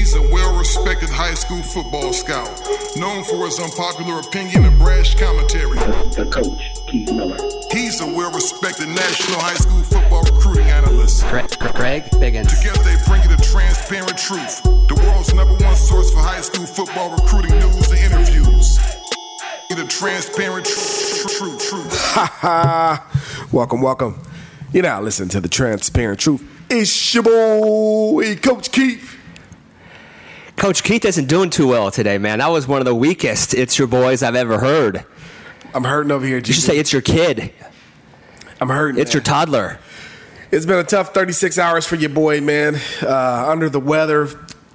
He's a well respected high school football scout, known for his unpopular opinion and brash commentary. The coach, Keith Miller. He's a well respected national high school football recruiting analyst. Craig, Greg Biggins. Together they bring you the transparent truth, the world's number one source for high school football recruiting news and interviews. The transparent truth, truth, truth. Ha ha! welcome, welcome. You now listen to the transparent truth. It's your boy, Coach Keith. Coach Keith isn't doing too well today, man. That was one of the weakest "It's Your Boys" I've ever heard. I'm hurting over here. You should say "It's your kid." I'm hurting. It's man. your toddler. It's been a tough 36 hours for your boy, man. Uh, under the weather,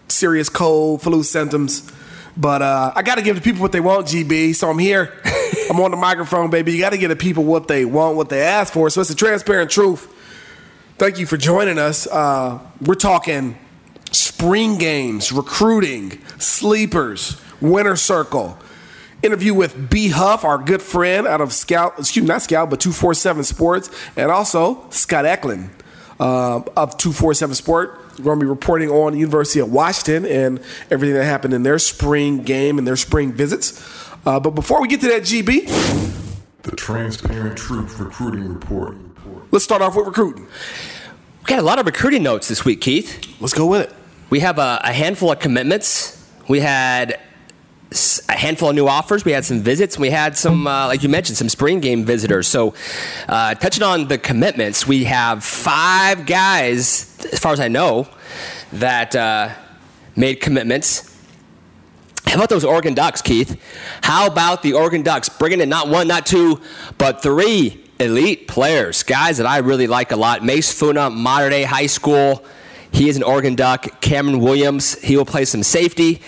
serious cold, flu symptoms. But uh, I got to give the people what they want, GB. So I'm here. I'm on the microphone, baby. You got to give the people what they want, what they ask for. So it's the transparent truth. Thank you for joining us. Uh, we're talking spring games, recruiting, sleepers, winter circle. Interview with B Huff, our good friend out of Scout, excuse me, not Scout, but 247 Sports, and also Scott Eklund uh, of 247 Sport. We're going to be reporting on the University of Washington and everything that happened in their spring game and their spring visits. Uh, but before we get to that, GB, The transparent truth recruiting report. let's start off with recruiting. We got a lot of recruiting notes this week, Keith. Let's go with it. We have a, a handful of commitments. We had a handful of new offers. We had some visits. We had some, uh, like you mentioned, some spring game visitors. So, uh, touching on the commitments, we have five guys, as far as I know, that uh, made commitments. How about those Oregon Ducks, Keith? How about the Oregon Ducks bringing in not one, not two, but three elite players, guys that I really like a lot. Mase Funa, Mater Dei High School. He is an Oregon Duck. Cameron Williams, he will play some safety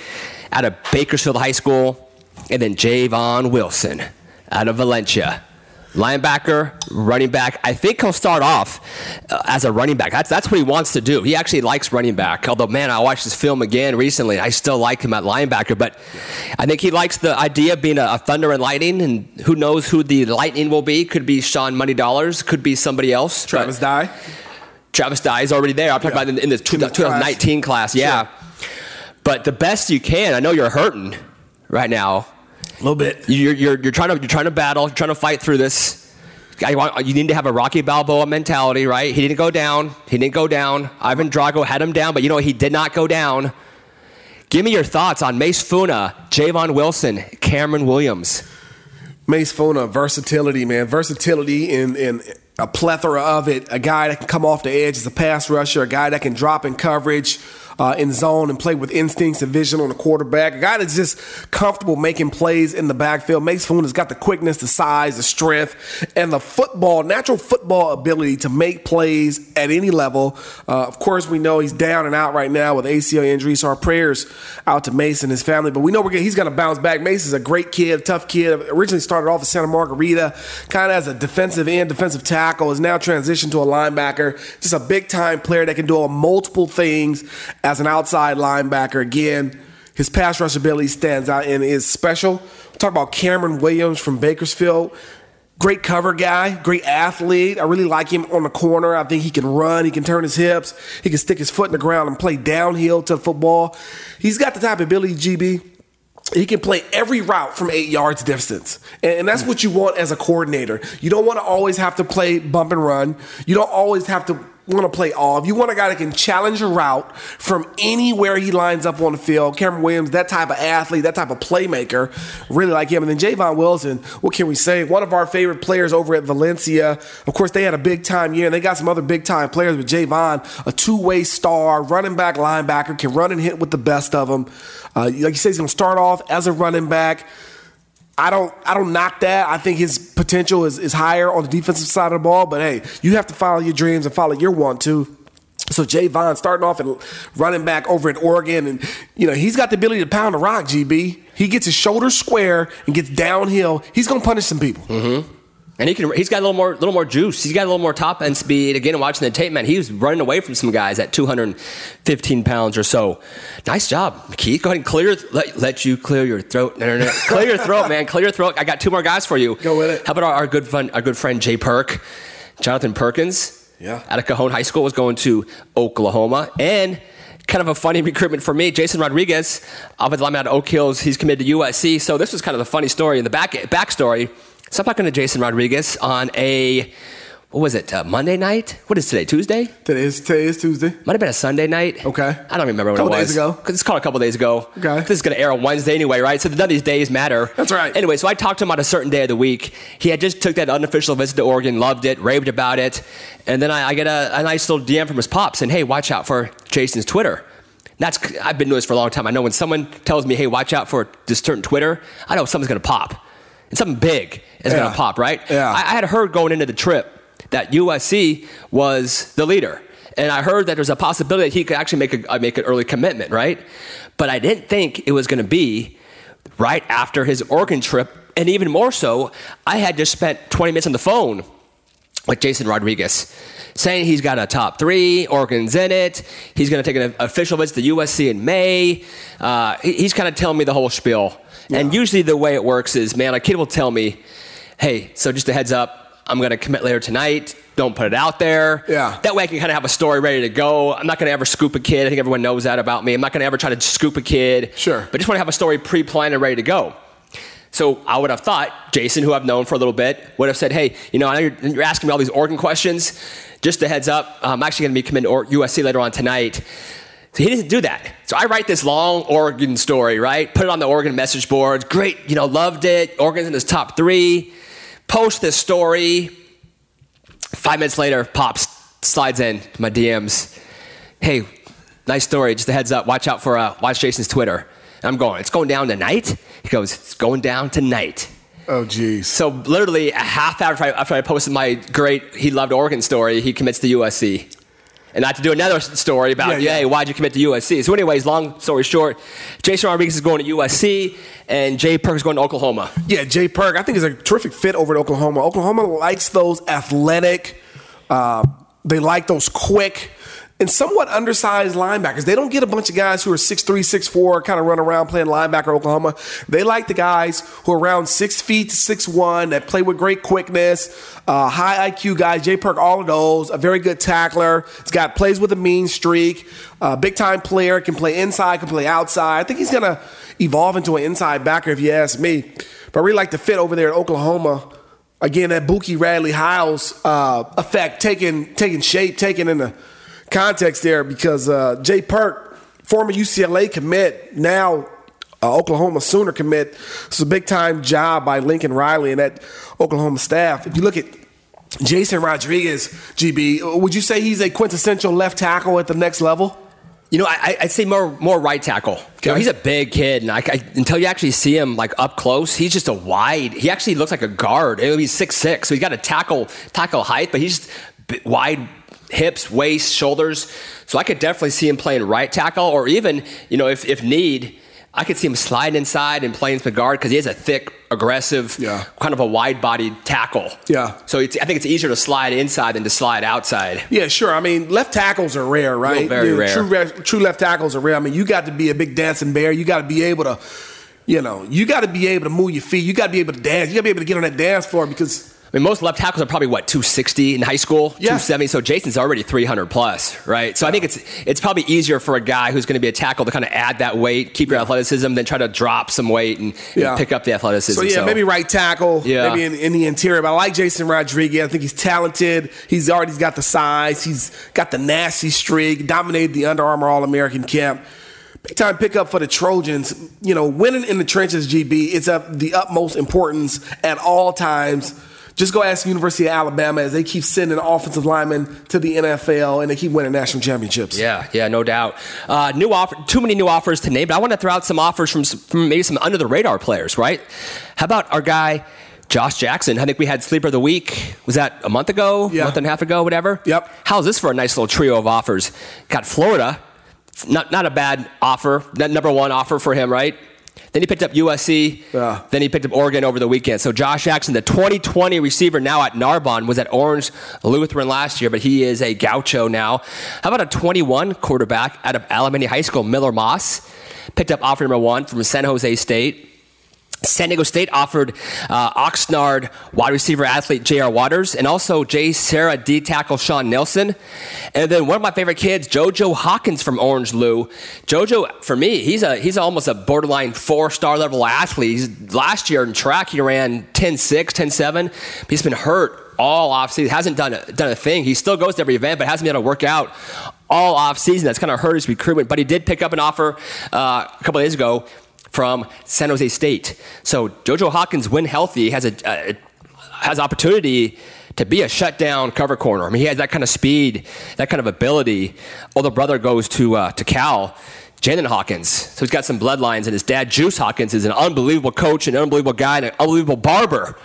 out of Bakersfield High School. And then Javon Wilson out of Valencia. Linebacker, running back. I think he'll start off uh, as a running back. That's, that's what he wants to do. He actually likes running back. Although, man, I watched this film again recently. I still like him at linebacker, but I think he likes the idea of being a, a thunder and lightning. And who knows who the lightning will be? Could be Sean Money Dollars. Could be somebody else. but- Travis Dye. Travis Dye is already there. I'm talking Yeah. about in, in the two- In the 2019 class. Yeah. But the best you can. I know you're hurting right now. A little bit. You're, you're, you're trying to you're trying to battle. You're trying to fight through this. Want, you need to have a Rocky Balboa mentality, right? He didn't go down. He didn't go down. Ivan Drago had him down, but you know he did not go down. Give me your thoughts on Mase Funa, Javon Wilson, Cameron Williams. Mase Funa, versatility, man. Versatility in, in a plethora of it. A guy that can come off the edge as a pass rusher, a guy that can drop in coverage. Uh, in zone and play with instincts and vision on the quarterback. A guy that's just comfortable making plays in the backfield. Mase Funa's got the quickness, the size, the strength, and the football, natural football ability to make plays at any level. Uh, of course, we know he's down and out right now with ACL injury, so our prayers out to Mase and his family. But we know gonna, he's going to bounce back. Mase is a great kid, tough kid. Originally started off at Santa Margarita, kind of as a defensive end, defensive tackle. Is now transitioned to a linebacker. Just a big time player that can do multiple things as an outside linebacker. Again, his pass rush ability stands out and is special. Talk about Cameron Williams from Bakersfield. Great cover guy, great athlete. I really like him on the corner. I think he can run, he can turn his hips, he can stick his foot in the ground and play downhill to the football. He's got the type of ability, GB. He can play every route from eight yards distance. And that's what you want as a coordinator. You don't want to always have to play bump and run. You don't always have to want to play off. You want a guy that can challenge a route from anywhere he lines up on the field. Cameron Williams, that type of athlete, that type of playmaker, really like him. And then Javon Wilson, what can we say? One of our favorite players over at Valencia. Of course, they had a big time year, and they got some other big time players. But Javon, a two way star, running back, linebacker, can run and hit with the best of them. Uh, like you say, he's going to start off as a running back. I don't I don't knock that. I think his potential is, is higher on the defensive side of the ball, but hey, you have to follow your dreams and follow your want to. So Javon starting off and running back over at Oregon, and you know he's got the ability to pound the rock. GB, he gets his shoulders square and gets downhill. He's to punish some people. Mm-hmm. And he can, he's got a little more, little more juice. He's got a little more top end speed. Again, watching the tape, man, he was running away from some guys at 215 pounds or so. Nice job, Keith. Go ahead and clear, let, let you clear your throat. No, no, no. clear your throat, man. Clear your throat. I got two more guys for you. Go with it. How about our, our good friend, our good friend Jay Perk, Jonathan Perkins? Yeah. Out of Cajon High School was going to Oklahoma and kind of a funny recruitment for me. Jason Rodriguez, offensive lineman out of Oak Hills, he's committed to USC. So this was kind of the funny story in the back backstory. So I'm talking to Jason Rodriguez on a what was it? Uh, Monday night? What is today? Tuesday? Today is, today is Tuesday. Might have been a Sunday night. Okay. I don't remember when Couple it was. days ago. Because it's called a couple days ago. Okay. This is going to air on Wednesday anyway, right? So none of these days matter. That's right. Anyway, so I talked to him on a certain day of the week. He had just took that unofficial visit to Oregon, loved it, raved about it, and then I, I get a, a nice little DM from his pops saying, "Hey, watch out for Jason's Twitter." That's I've been doing this for a long time. I know when someone tells me, "Hey, watch out for this certain Twitter," I know something's going to pop. And something big is going to pop, right? Yeah. I, I had heard going into the trip that USC was the leader. And I heard that there's a possibility that he could actually make, a, uh, make an early commitment, right? But I didn't think it was going to be right after his Oregon trip. And even more so, I had just spent 20 minutes on the phone with Jason Rodriguez saying he's got a top three, Oregon's in it, he's going to take an official visit to USC in May. Uh, he- he's kind of telling me the whole spiel. And usually the way it works is, man, a kid will tell me, hey, so just a heads up, I'm going to commit later tonight. Don't put it out there. Yeah. That way I can kind of have a story ready to go. I'm not going to ever scoop a kid. I think everyone knows that about me. I'm not going to ever try to scoop a kid. Sure. But just want to have a story pre-planned and ready to go. So I would have thought Jason, who I've known for a little bit, would have said, "Hey, you know, I know you're, you're asking me all these Oregon questions. Just a heads up, I'm actually going to be committing to USC later on tonight." So he didn't do that. So I write this long Oregon story, right? Put it on the Oregon message boards. Great, you know, loved it. Oregon's in his top three. Post this story. Five minutes later, Pops slides in to my DMs. Hey, nice story. Just a heads up. Watch out for uh, watch Jason's Twitter. And I'm going. It's going down tonight. He goes. It's going down tonight. Oh, jeez. So literally a half hour after I, after I posted my great he loved Oregon story, he commits to USC. And I had to do another story about, Yeah, yeah. hey, why'd you commit to USC? So, anyways, long story short, Jason Rodriguez is going to USC, and Jay Perk is going to Oklahoma. Yeah, Jay Perk, I think is a terrific fit over at Oklahoma. Oklahoma likes those athletic, uh, they like those quick and somewhat undersized linebackers. They don't get a bunch of guys who are 6'3, 6'4, kind of run around playing linebacker Oklahoma. They like the guys who are around 6 feet to 6'1 that play with great quickness, uh, high IQ guys. Jay Perk, all of those, a very good tackler. He's got plays with a mean streak, uh, big time player, can play inside, can play outside. I think he's going to evolve into an inside backer if you ask me. But I really like the fit over there at Oklahoma. Again, that Bookie Radley Hiles uh, effect taking taking shape, taking in the context there because uh, Jay Perk, former UCLA commit, now uh, Oklahoma Sooner commit. It's a big time job by Lincoln Riley and that Oklahoma staff. If you look at Jason Rodriguez, GB, would you say he's a quintessential left tackle at the next level? You know, I, I'd say more more right tackle. You know, he's a big kid, and I, I, until you actually see him like up close, he's just a wide. He actually looks like a guard. He's six six, so he's got a tackle tackle height, but he's b- wide hips, waist, shoulders. So I could definitely see him playing right tackle, or even you know, if if need, I could see him sliding inside and playing some guard because he has a thick, aggressive, Yeah. kind of a wide bodied tackle. Yeah. So it's, I think it's easier to slide inside than to slide outside. Yeah, sure. I mean, left tackles are rare, right? very know, rare. True, re- true left tackles are rare. I mean, you got to be a big dancing bear. You got to be able to, you know, you got to be able to move your feet. You got to be able to dance. You got to be able to get on that dance floor because mean, most left tackles are probably what 260 in high school, Yeah. 270. So Jason's already 300 plus, right? So I think it's it's probably easier for a guy who's going to be a tackle to kind of add that weight, keep your athleticism, then try to drop some weight and, and pick up the athleticism. So yeah, maybe right tackle, Yeah. maybe in, in the interior. But I like Jason Rodriguez. I think he's talented. He's already got the size. He's got the nasty streak. Dominated the Under Armour All American camp. Big time pickup for the Trojans. You know, winning in the trenches, GB, it's of the utmost importance at all times. Just go ask the University of Alabama as they keep sending offensive linemen to the NFL and they keep winning national championships. Yeah, yeah, no doubt. Uh, new offer, too many new offers to name, but I want to throw out some offers from, from maybe some under the radar players, right? How about our guy Josh Jackson? I think we had sleeper of the week. Was that a month ago? Yeah. A month and a half ago, whatever. Yep. How's this for a nice little trio of offers? Got Florida, not not a bad offer, not number one offer for him, right? Then he picked up USC. Yeah. Then he picked up Oregon over the weekend. So Josh Jackson, the 2020 receiver now at Narbonne, was at Orange Lutheran last year, but he is a gaucho now. How about a 21 quarterback out of Alemany High School, Miller Moss? Picked up offer number one from San Jose State. San Diego State offered uh, Oxnard wide receiver athlete J.R. Waters and also JSerra D tackle Sean Nelson. And then one of my favorite kids, JoJo Hawkins from Orange Lou. JoJo, for me, he's a he's almost a borderline four star level athlete. He's, last year in track, he ran 10 6, 10 7. He's been hurt all offseason. Hasn't done a, done a thing. He still goes to every event, but hasn't been able to work out all offseason. That's kind of hurt his recruitment. But he did pick up an offer uh, a couple days ago from San Jose State. So JoJo Hawkins, when healthy, has a, a has opportunity to be a shutdown cover corner. I mean, he has that kind of speed, that kind of ability. Older brother goes to uh, to Cal. Jalen Hawkins. So he's got some bloodlines, and his dad, Juice Hawkins, is an unbelievable coach, an unbelievable guy, and an unbelievable barber.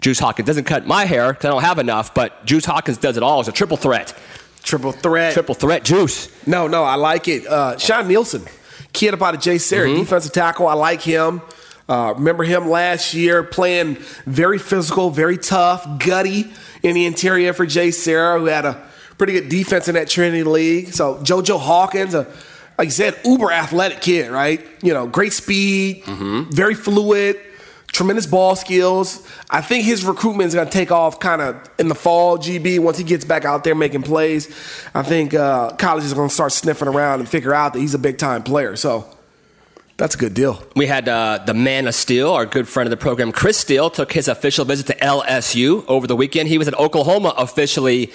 Juice Hawkins doesn't cut my hair because I don't have enough, but Juice Hawkins does it all. It's a triple threat. Triple threat. Triple threat, Juice. No, no, I like it. Uh, Sean Nielsen, kid up out of JSerra, Mm-hmm. defensive tackle. I like him. Uh, remember him last year playing very physical, very tough, gutty in the interior for JSerra, who had a pretty good defense in that Trinity League. So JoJo Hawkins, a, like you said, uber athletic kid, right? You know, great speed, Mm-hmm. very fluid, tremendous ball skills. I think his recruitment is going to take off kind of in the fall, GB, once he gets back out there making plays. I think uh, colleges are going to start sniffing around and figure out that he's a big time player. So that's a good deal. We had uh, the man of steel, our good friend of the program, Chris Steele, took his official visit to LSU over the weekend. He was at Oklahoma officially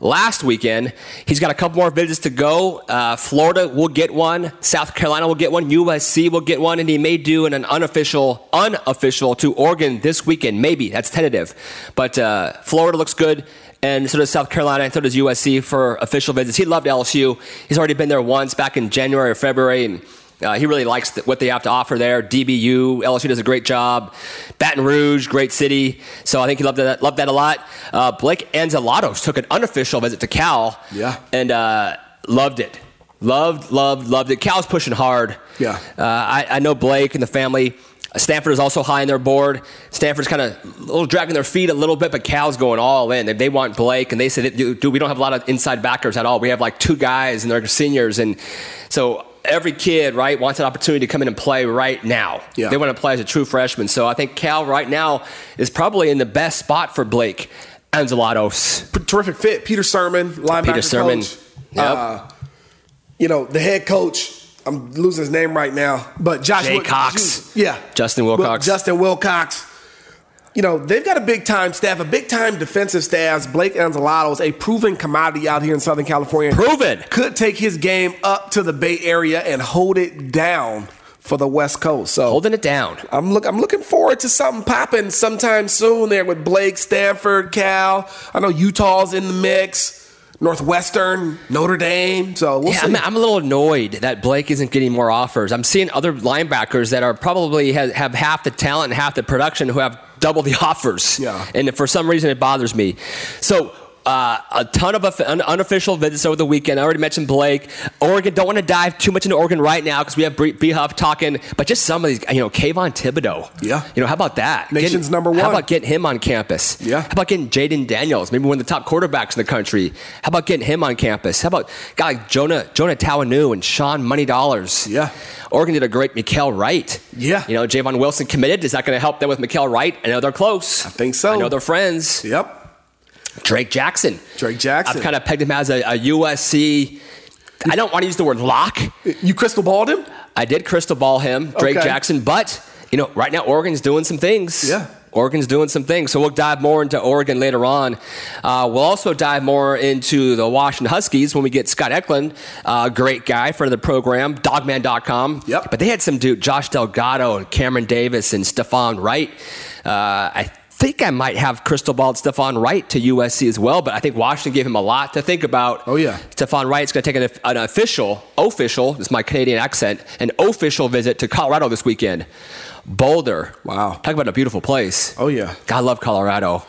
last weekend. He's got a couple more visits to go. Uh, Florida will get one. South Carolina will get one. USC will get one, and he may do an, unofficial, unofficial to Oregon this weekend. Maybe that's tentative, but uh, Florida looks good. And so does South Carolina, and so does USC for official visits. He loved LSU. He's already been there once back in January or February, and uh, he really likes the, what they have to offer there. DBU, LSU does a great job. Baton Rouge, great city. So I think he loved that, loved that a lot. Uh, Blake Antzoulatos took an unofficial visit to Cal. Yeah. And uh, loved it. Loved, loved, loved it. Cal's pushing hard. Yeah. Uh, I, I know Blake and the family. Stanford is also high on their board. Stanford's kind of a little dragging their feet a little bit, but Cal's going all in. They, they want Blake, and they said, dude, we don't have a lot of inside backers at all. We have like two guys, and they're seniors. And so every kid, right, wants an opportunity to come in and play right now. Yeah. They want to play as a true freshman. So I think Cal right now is probably in the best spot for Blake Antzoulatos. P- Terrific fit. Peter Sirmon, linebacker Peter Sirmon. coach. Yep. Uh, you know, the head coach, I'm losing his name right now, but Josh Jay Cox. Yeah. Justin Wil- Wilcox. Justin Wilcox. You know, they've got a big time staff, a big time defensive staff. Blake Antzoulatos, a proven commodity out here in Southern California. Proven. Could take his game up to the Bay Area and hold it down for the West Coast. So Holding it down. I'm look. I'm looking forward to something popping sometime soon there with Blake, Stanford, Cal. I know Utah's in the mix. Northwestern, Notre Dame. So we'll Yeah, see. I'm, I'm a little annoyed that Blake isn't getting more offers. I'm seeing other linebackers that are probably have, have half the talent and half the production who have double the offers. Yeah. And for some reason, it bothers me. So. Uh, a ton of unofficial visits over the weekend. I already mentioned Blake. Oregon, don't want to dive too much into Oregon right now because we have B- Huff talking, but just some of these, you know, Kayvon Thibodeaux. Yeah. You know, how about that? Nation's Getting- number one. How about getting him on campus? Yeah. How about getting Jayden Daniels, maybe one of the top quarterbacks in the country? How about getting him on campus? How about guy like Jonah Jonah Tawanu and Sean Money Dollars? Yeah. Oregon did a great Mykael Wright. Yeah. You know, Javon Wilson committed. Is that going to help them with Mykael Wright? I know they're close. I think so. I know they're friends. Yep. Drake Jackson. Drake Jackson. I've kind of pegged him as a, a USC. I don't want to use the word lock. You crystal balled him? I did crystal ball him, Drake Okay. Jackson, but you know, right now Oregon's doing some things. Yeah. Oregon's doing some things. So we'll dive more into Oregon later on. Uh, we'll also dive more into the Washington Huskies when we get Scott Eklund, uh, great guy, friend of the program, dawgman.com. Yep. But they had some dude, Josh Delgado and Cameron Davis and Stephon Wright. Uh, I think I might have crystal balled Stephon Wright to USC as well, but I think Washington gave him a lot to think about. Oh, yeah. Stephon Wright's going to take an, an official, official, this is my Canadian accent, an official visit to Colorado this weekend. Boulder. Wow. Talk about a beautiful place. Oh, yeah. God I love Colorado.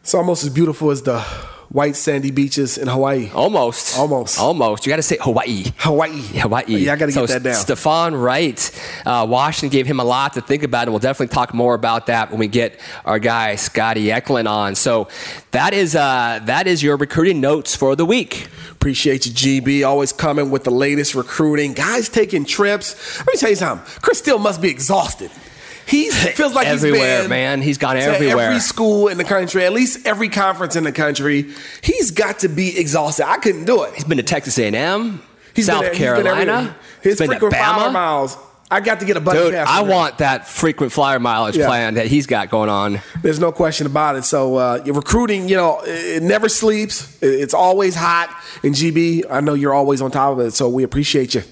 It's almost as beautiful as the white sandy beaches in Hawaii. Almost. Almost. Almost. You got to say Hawaii. Hawaii. Hawaii. Yeah, I got to so get that down. Stephon Wright, uh, Washington gave him a lot to think about, and we'll definitely talk more about that when we get our guy Scotty Eklund on. So that is uh, that is your recruiting notes for the week. Appreciate you, GB. Always coming with the latest recruiting. Guys taking trips. Let me tell you something. Chris Steele must be exhausted. He feels like Everywhere, he's been man. He's gone to everywhere. Every school in the country, at least every conference in the country. He's got to be exhausted. I couldn't do it. He's been to Texas A&M, He's South been, he's been Carolina. he's been frequent flyer Bama. miles. I got to get a buddy Dude. I want that frequent flyer mileage Yeah. plan that he's got going on. There's no question about it. So uh, recruiting, you know, it, it never sleeps. It's always hot in GB. I know you're always on top of it, so we appreciate you.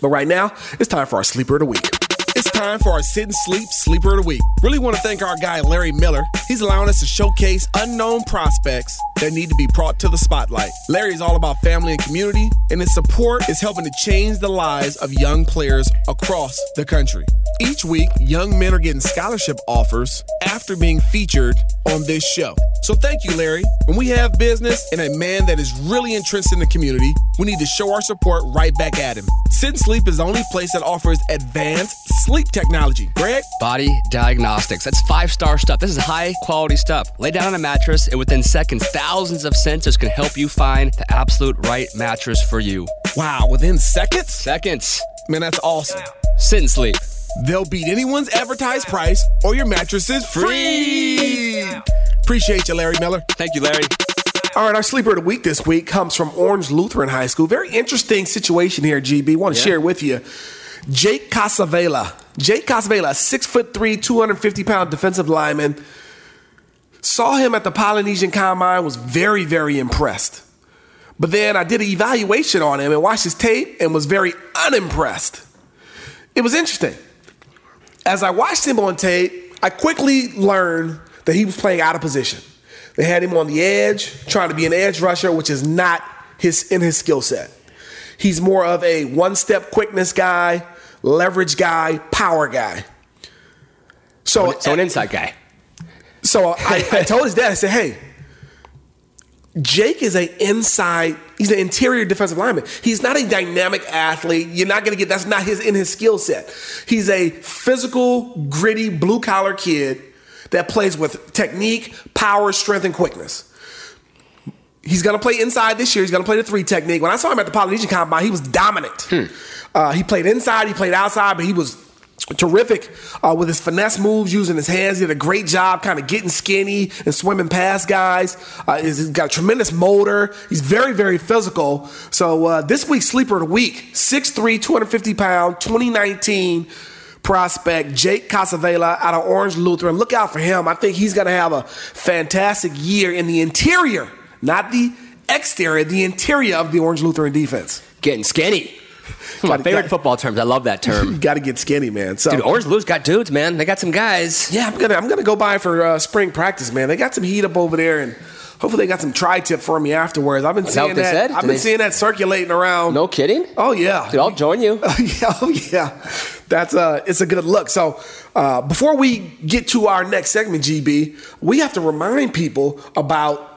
But right now, it's time for our sleeper of the week. It's time for our Sit and Sleep Sleeper of the Week. Really want to thank our guy Larry Miller. He's allowing us to showcase unknown prospects that need to be brought to the spotlight. Larry is all about family and community, and his support is helping to change the lives of young players across the country. Each week, young men are getting scholarship offers after being featured on this show. So thank you, Larry. When we have business and a man that is really entrenched in the community, we need to show our support right back at him. And Sleep is the only place that offers advanced sleep technology. Greg? Body Diagnostics. That's five star stuff. This is high quality stuff. Lay down on a mattress, and within seconds, thousands of sensors can help you find the absolute right mattress for you. Wow, within seconds? Seconds. Man, that's awesome. Sit and sleep. They'll beat anyone's advertised price or your mattress is free. Appreciate you, Larry Miller. Thank you, Larry. All right, our sleeper of the week this week comes from Orange Lutheran High School. Very interesting situation here, GB. Want to share with you. Jake Casavela. Jake Casavela, six foot three, 250 pound defensive lineman. Saw him at the Polynesian Combine, was very, very impressed. But then I did an evaluation on him and watched his tape and was very unimpressed. It was interesting. As I watched him on tape, I quickly learned that he was playing out of position. They had him on the edge, trying to be an edge rusher, which is not his in his skill set. He's more of a one-step quickness guy, leverage guy, power guy. So, So an inside guy. So I, I told his dad, I said, hey, Jake is an inside, he's an interior defensive lineman. He's not a dynamic athlete. You're not gonna get that's not his in his skill set. He's a physical, gritty, blue collar kid that plays with technique, power, strength, and quickness. He's gonna play inside this year. He's gonna play the three technique. When I saw him at the Polynesian Combine, he was dominant. Uh, he played inside, he played outside, but he was terrific uh, with his finesse moves, using his hands. He did a great job kind of getting skinny and swimming past guys. Uh, he's got a tremendous motor. He's very, very physical. So uh, this week's sleeper of the week, 6'3", 250 pound, 2019 prospect Jake Casavela out of Orange Lutheran. Look out for him. I think he's going to have a fantastic year in the interior, not the exterior, the interior of the Orange Lutheran defense. Getting skinny. My favorite gotta- football terms. I love that term. Got to get skinny, man. So Dude, Orange Blues got dudes, man. They got some guys. Yeah, I'm gonna I'm gonna go by for uh, spring practice, man. They got some heat up over there, and hopefully they got some tri-tip for me afterwards. I've been that seeing that. said? I've been they- seeing that circulating around. No kidding. Oh yeah. Dude, I'll join you. yeah, oh yeah, that's uh, it's a good look. So uh, before we get to our next segment, GB, we have to remind people about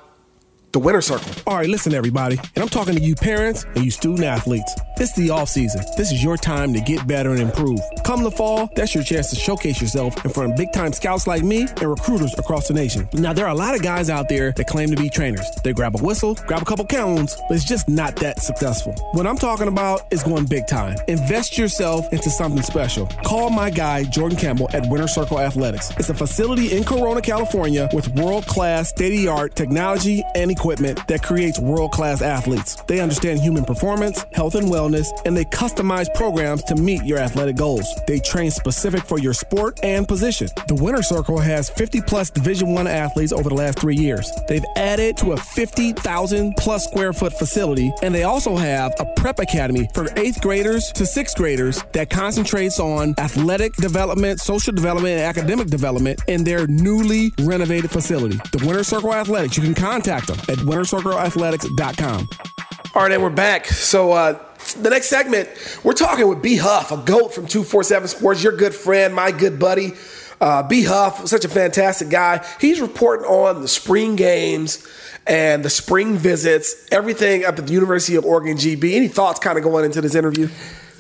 the winner circle. All right, listen, everybody. And I'm talking to you parents and you student athletes. This is the off season. This is your time to get better and improve. Come the fall, that's your chance to showcase yourself in front of big time scouts like me and recruiters across the nation. Now, there are a lot of guys out there that claim to be trainers. They grab a whistle, grab a couple cones, but it's just not that successful. What I'm talking about is going big time. Invest yourself into something special. Call my guy, Jordan Campbell, at Winter Circle Athletics. It's a facility in Corona, California with world class, state of the art technology and that creates world class athletes. They understand human performance, health and wellness, and they customize programs to meet your athletic goals. They train specific for your sport and position. The Winter Circle has 50 plus Division One athletes over the last three years. They've added to a 50,000 plus square foot facility, and they also have a prep academy for eighth graders to sixth graders that concentrates on athletic development, social development, and academic development in their newly renovated facility. The Winter Circle Athletics, you can contact them at wintercircleathletics.com. All right, and we're back. So uh, the next segment, we're talking with B Huff, a goat from 247 Sports, your good friend, my good buddy. Uh, B Huff, such a fantastic guy. He's reporting on the spring games and the spring visits, everything up at the University of Oregon GB. Any thoughts kind of going into this interview?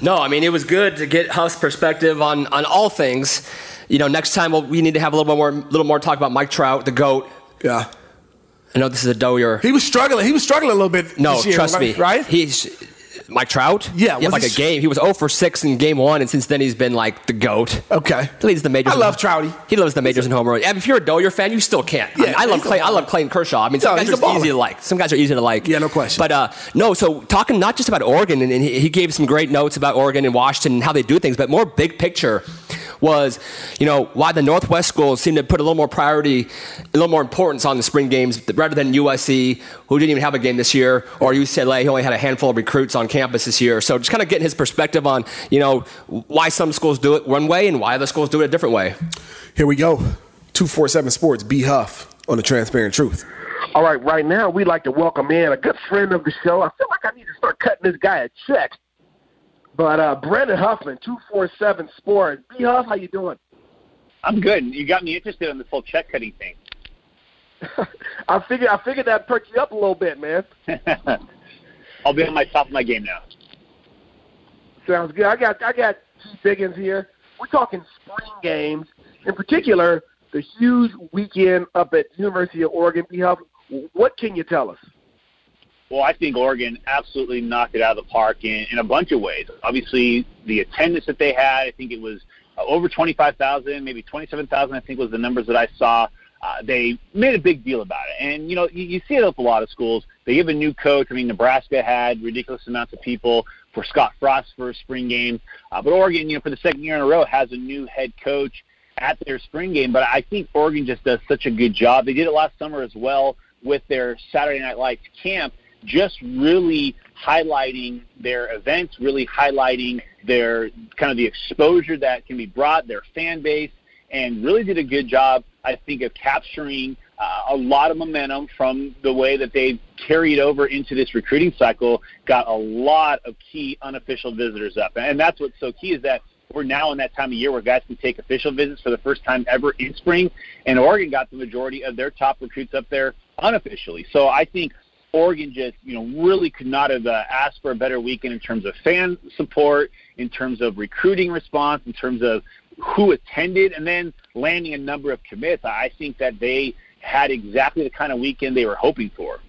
No, I mean it was good to get Huff's perspective on on all things. You know, next time we'll, we need to have a little more little more talk about Mike Trout, the goat. Yeah. I know this is a dough you're. He was struggling. He was struggling a little bit. No, year, trust right? me. Right? He's Mike Trout? Yeah, yeah like a game. He was 0 for 6 in game one, and since then he's been like the GOAT. Okay. He leads the majors. I love Trouty. He loves the majors in home run. Yeah, if you're a Dodger fan, you still can't. I, mean, Yeah, I love Clay. I love Clayton Kershaw. I mean, some No, guys are baller. easy to like. Some guys are easy to like. Yeah, no question. But uh, no, so talking not just about Oregon, and, and he gave some great notes about Oregon and Washington and how they do things, but more big picture was, you know, why the Northwest schools seem to put a little more priority, a little more importance on the spring games rather than USC, who didn't even have a game this year, or UCLA, who only had a handful of recruits on campus this year. So just kind of getting his perspective on, you know, why some schools do it one way and why other schools do it a different way. Here we go. 247 Sports, B Huff on the Transparent Truth. All right, right now we'd like to welcome in a good friend of the show. I feel like I need to start cutting this guy a check. But uh, Brandon Huffman, two four seven Sports. B Huff, how you doing? I'm good. You got me interested in this whole check cutting thing. I figured I figured that perked you up a little bit, man. I'll be on my top of my game now. Sounds good. I got I got Keith Biggins here. We're talking spring games, in particular the huge weekend up at University of Oregon. B Huff, what can you tell us? Well, I think Oregon absolutely knocked it out of the park in, in a bunch of ways. Obviously, the attendance that they had, I think it was uh, over 25,000, maybe 27,000, I think was the numbers that I saw. Uh, they made a big deal about it. And, you know, you, you see it with a lot of schools. They give a new coach. I mean, Nebraska had ridiculous amounts of people for Scott Frost for a spring game. Uh, but Oregon, you know, for the second year in a row, has a new head coach at their spring game. But I think Oregon just does such a good job. They did it last summer as well with their Saturday Night Lights camp just really highlighting their events, really highlighting their kind of the exposure that can be brought, their fan base, and really did a good job, I think, of capturing uh, a lot of momentum from the way that they carried over into this recruiting cycle, got a lot of key unofficial visitors up. And that's what's so key is that we're now in that time of year where guys can take official visits for the first time ever in spring, and Oregon got the majority of their top recruits up there unofficially. So I think Oregon just, you know, really could not have uh, asked for a better weekend in terms of fan support, in terms of recruiting response, in terms of who attended, and then landing a number of commits. I think that they had exactly the kind of weekend they were hoping for.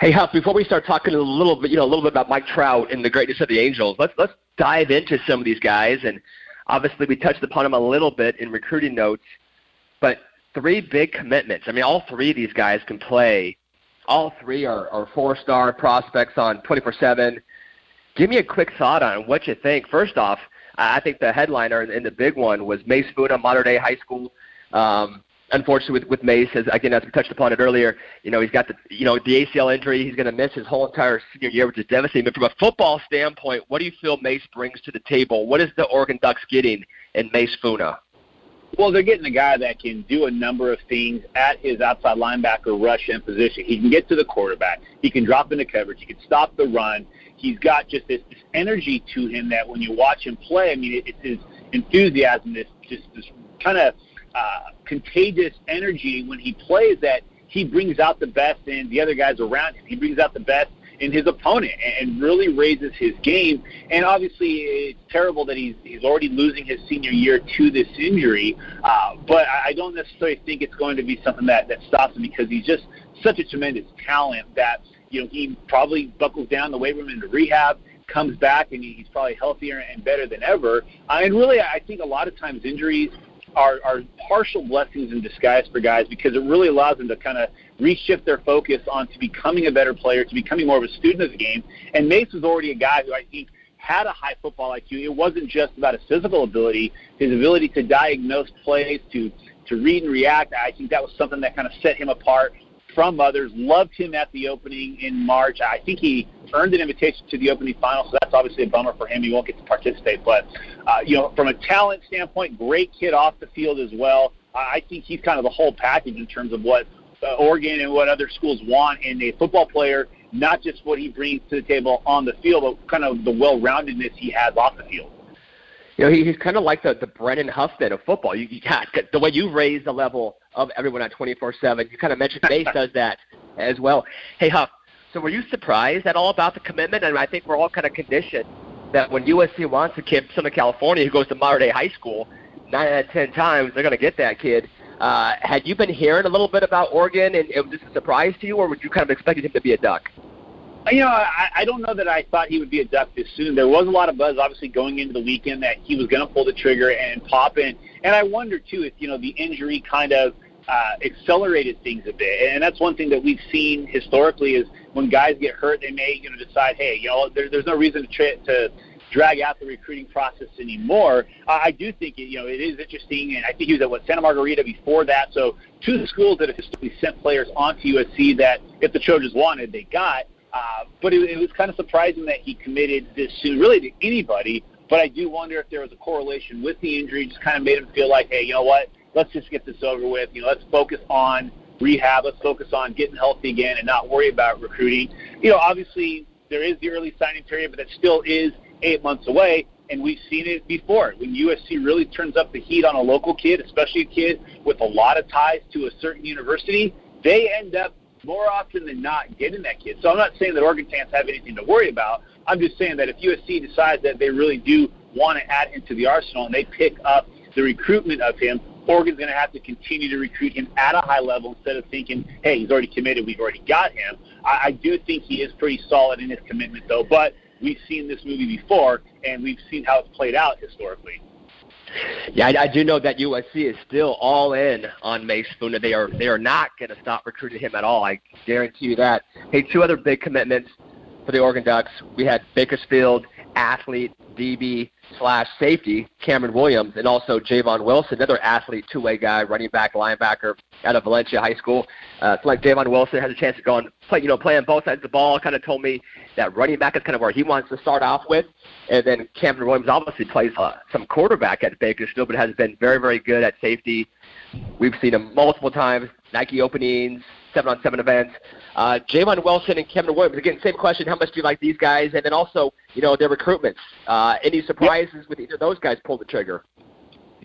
Hey Huff, before we start talking a little bit, you know, a little bit about Mike Trout and the greatness of the Angels, let's let's dive into some of these guys. And obviously, we touched upon them a little bit in recruiting notes, but three big commitments. I mean, all three of these guys can play. All three are, are four-star prospects on 24/7. Give me a quick thought on what you think. First off, I think the headliner and the big one was Mase Funa, Mater Dei High School. Um, unfortunately, with, with Mase, as again as we touched upon it earlier, you know he's got the you know the ACL injury. He's going to miss his whole entire senior year, which is devastating. But from a football standpoint, what do you feel Mase brings to the table? What is the Oregon Ducks getting in Mase Funa? Well, they're getting a guy that can do a number of things at his outside linebacker rush and position. He can get to the quarterback. He can drop into coverage. He can stop the run. He's got just this, this energy to him that when you watch him play, I mean, it, it's his enthusiasm, this just this kind of uh, contagious energy when he plays that he brings out the best in the other guys around him. He brings out the best in his opponent and really raises his game. And obviously, it's terrible that he's he's already losing his senior year to this injury. Uh, but I don't necessarily think it's going to be something that that stops him because he's just such a tremendous talent that you know he probably buckles down the weight room into rehab. Comes back and he's probably healthier and better than ever. Uh, and really, I think a lot of times injuries are, are partial blessings in disguise for guys because it really allows them to kind of reshift their focus onto becoming a better player, to becoming more of a student of the game. And Mase was already a guy who I think had a high football IQ. It wasn't just about his physical ability, his ability to diagnose plays, to to read and react. I think that was something that kind of set him apart from others. Loved him at the opening in March. I think he earned an invitation to the opening final, so that's obviously a bummer for him. He won't get to participate. But uh, you know, from a talent standpoint, great kid off the field as well. I think he's kind of the whole package in terms of what uh, Oregon and what other schools want in a football player. Not just what he brings to the table on the field, but kind of the well-roundedness he has off the field. You know, he, he's kind of like the, the Brandon Huffman of football. You, you got, the way you raise the level of everyone at 24-7. You kind of mentioned Mase does that as well. Hey, Huff, so were you surprised at all about the commitment? And I think we're all kind of conditioned that when USC wants a kid from Southern California who goes to Mater Dei high school, nine out of ten times they're going to get that kid. Uh, had you been hearing a little bit about Oregon and it was this a surprise to you, or would you kind of expected him to be a duck? You know, I, I don't know that I thought he would be a duck this soon. There was a lot of buzz, obviously, going into the weekend that he was going to pull the trigger and pop in. And I wonder too if you know the injury kind of uh, accelerated things a bit. And that's one thing that we've seen historically is when guys get hurt, they may you know decide, hey, you know, there, there's no reason to tra- to drag out the recruiting process anymore. Uh, I do think it, you know it is interesting, and I think he was at what Santa Margarita before that. So two schools that have historically sent players onto USC that if the Trojans wanted, they got. Uh, but it, it was kind of surprising that he committed this soon, really to anybody. But I do wonder if there was a correlation with the injury, just kind of made him feel like, hey, you know what? Let's just get this over with. You know, let's focus on rehab. Let's focus on getting healthy again and not worry about recruiting. You know, obviously there is the early signing period, but that still is eight months away. And we've seen it before. When USC really turns up the heat on a local kid, especially a kid with a lot of ties to a certain university, they end up more often than not getting that kid. So I'm not saying that Oregon fans have anything to worry about. I'm just saying that if USC decides that they really do want to add him to the arsenal and they pick up the recruitment of him, Oregon's going to have to continue to recruit him at a high level instead of thinking, hey, he's already committed, we've already got him. I, I do think he is pretty solid in his commitment, though. But we've seen this movie before, and we've seen how it's played out historically. Yeah, I, I do know that USC is still all in on Mase Funa. They are they are not going to stop recruiting him at all. I guarantee you that. Hey, two other big commitments for the Oregon Ducks. We had Bakersfield athlete DB slash safety Cameron Williams, and also Javon Wilson, another athlete, two-way guy, running back, linebacker out of Valencia High School. Uh, it's like Javon Wilson has a chance to go and play, you know, play on both sides of the ball. Kind of told me that running back is kind of where he wants to start off with, and then Cameron Williams obviously plays uh, some quarterback at Bakersfield, but has been very, very good at safety. We've seen him multiple times, Nike openings, seven-on-seven events. Uh, Javon Wilson and Kevin Williams. Again, same question. How much do you like these guys? And then also, you know, their recruitments. Uh, any surprises with either of those guys pull the trigger?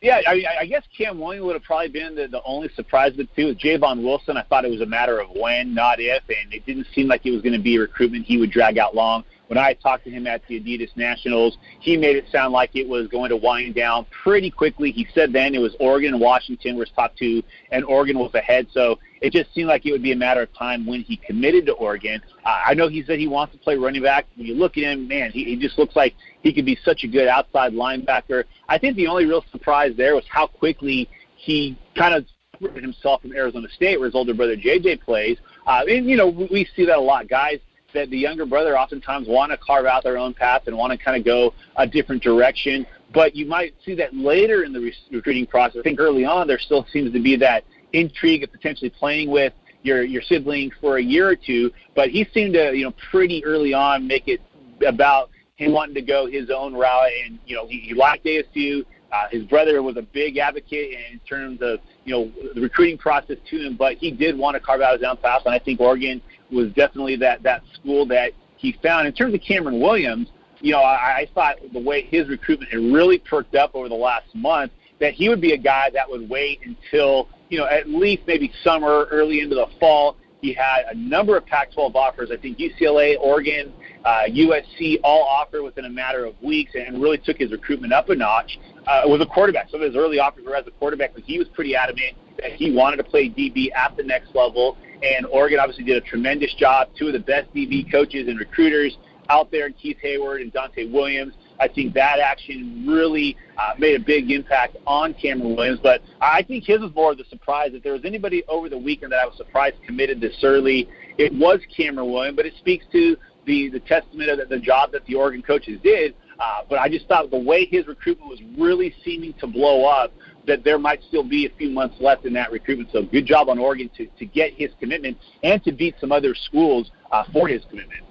Yeah, I, I guess Cam Williams would have probably been the, the only surprise the two. With Javon Wilson, I thought it was a matter of when, not if, and it didn't seem like it was going to be a recruitment he would drag out long. When I talked to him at the Adidas Nationals, he made it sound like it was going to wind down pretty quickly. He said then it was Oregon and Washington was top two, and Oregon was ahead. So it just seemed like it would be a matter of time when he committed to Oregon. Uh, I know he said he wants to play running back. When you look at him, man, he, he just looks like he could be such a good outside linebacker. I think the only real surprise there was how quickly he kind of separated himself from Arizona State, where his older brother JJ plays. Uh, and you know, we see that a lot. Guys that the younger brother oftentimes want to carve out their own path and want to kind of go a different direction. But you might see that later in the recruiting process. I think early on there still seems to be that intrigue of potentially playing with your your siblings for a year or two. But he seemed to you know pretty early on make it about him wanting to go his own route, and you know he, he liked ASU. Uh, his brother was a big advocate in terms of you know the recruiting process to him, but he did want to carve out his own path, and I think Oregon was definitely that that school that he found. In terms of Cameron Williams, you know, I, I thought the way his recruitment had really perked up over the last month, that he would be a guy that would wait until you know at least maybe summer, early into the fall. He had a number of Pac-12 offers. I think UCLA, Oregon, uh, USC all offered within a matter of weeks, and really took his recruitment up a notch. Uh, was a quarterback. Some of his early offers were as a quarterback, but he was pretty adamant that he wanted to play DB at the next level. And Oregon obviously did a tremendous job. Two of the best DB coaches and recruiters out there, Keith Heyward and Donte Williams. I think that action really uh, made a big impact on Cameron Williams. But I think his was more of the surprise. If there was anybody over the weekend that I was surprised committed this early, it was Cameron Williams. But it speaks to the, the testament of the, the job that the Oregon coaches did. Uh, but I just thought the way his recruitment was really seeming to blow up that there might still be a few months left in that recruitment. So good job on Oregon to, to get his commitment and to beat some other schools uh, for his commitment.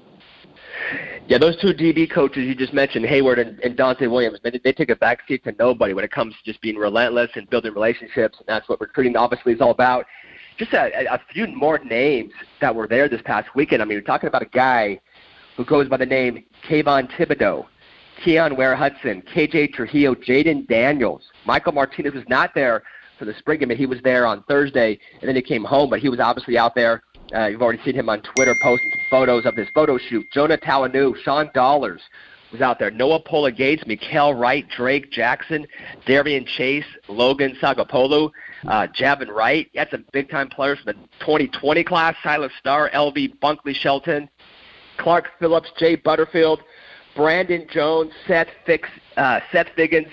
Yeah, those two DB coaches you just mentioned, Heyward and, and Donte Williams, they, they take a backseat to nobody when it comes to just being relentless and building relationships, and that's what recruiting obviously is all about. Just a, a few more names that were there this past weekend. I mean, you're talking about a guy who goes by the name Kayvon Thibodeaux. Keon Ware Hudson, KJ Trujillo, Jayden Daniels. Michael Martinez was not there for the spring game, he was there on Thursday, and then he came home, but he was obviously out there. Uh, you've already seen him on Twitter posting some photos of his photo shoot. Jonah Talanu, Sean Dollars was out there. Noah Pola Gates, Mykael Wright, Drake Jackson, Darian Chase, Logan Sagapolu, uh, Javin Wright. Had some big-time players from the 2020 class, Silas Starr, LV Bunkley Shelton. Clark Phillips, Jay Butterfield, Brandon Jones, Seth Fix, uh, Seth Figgins,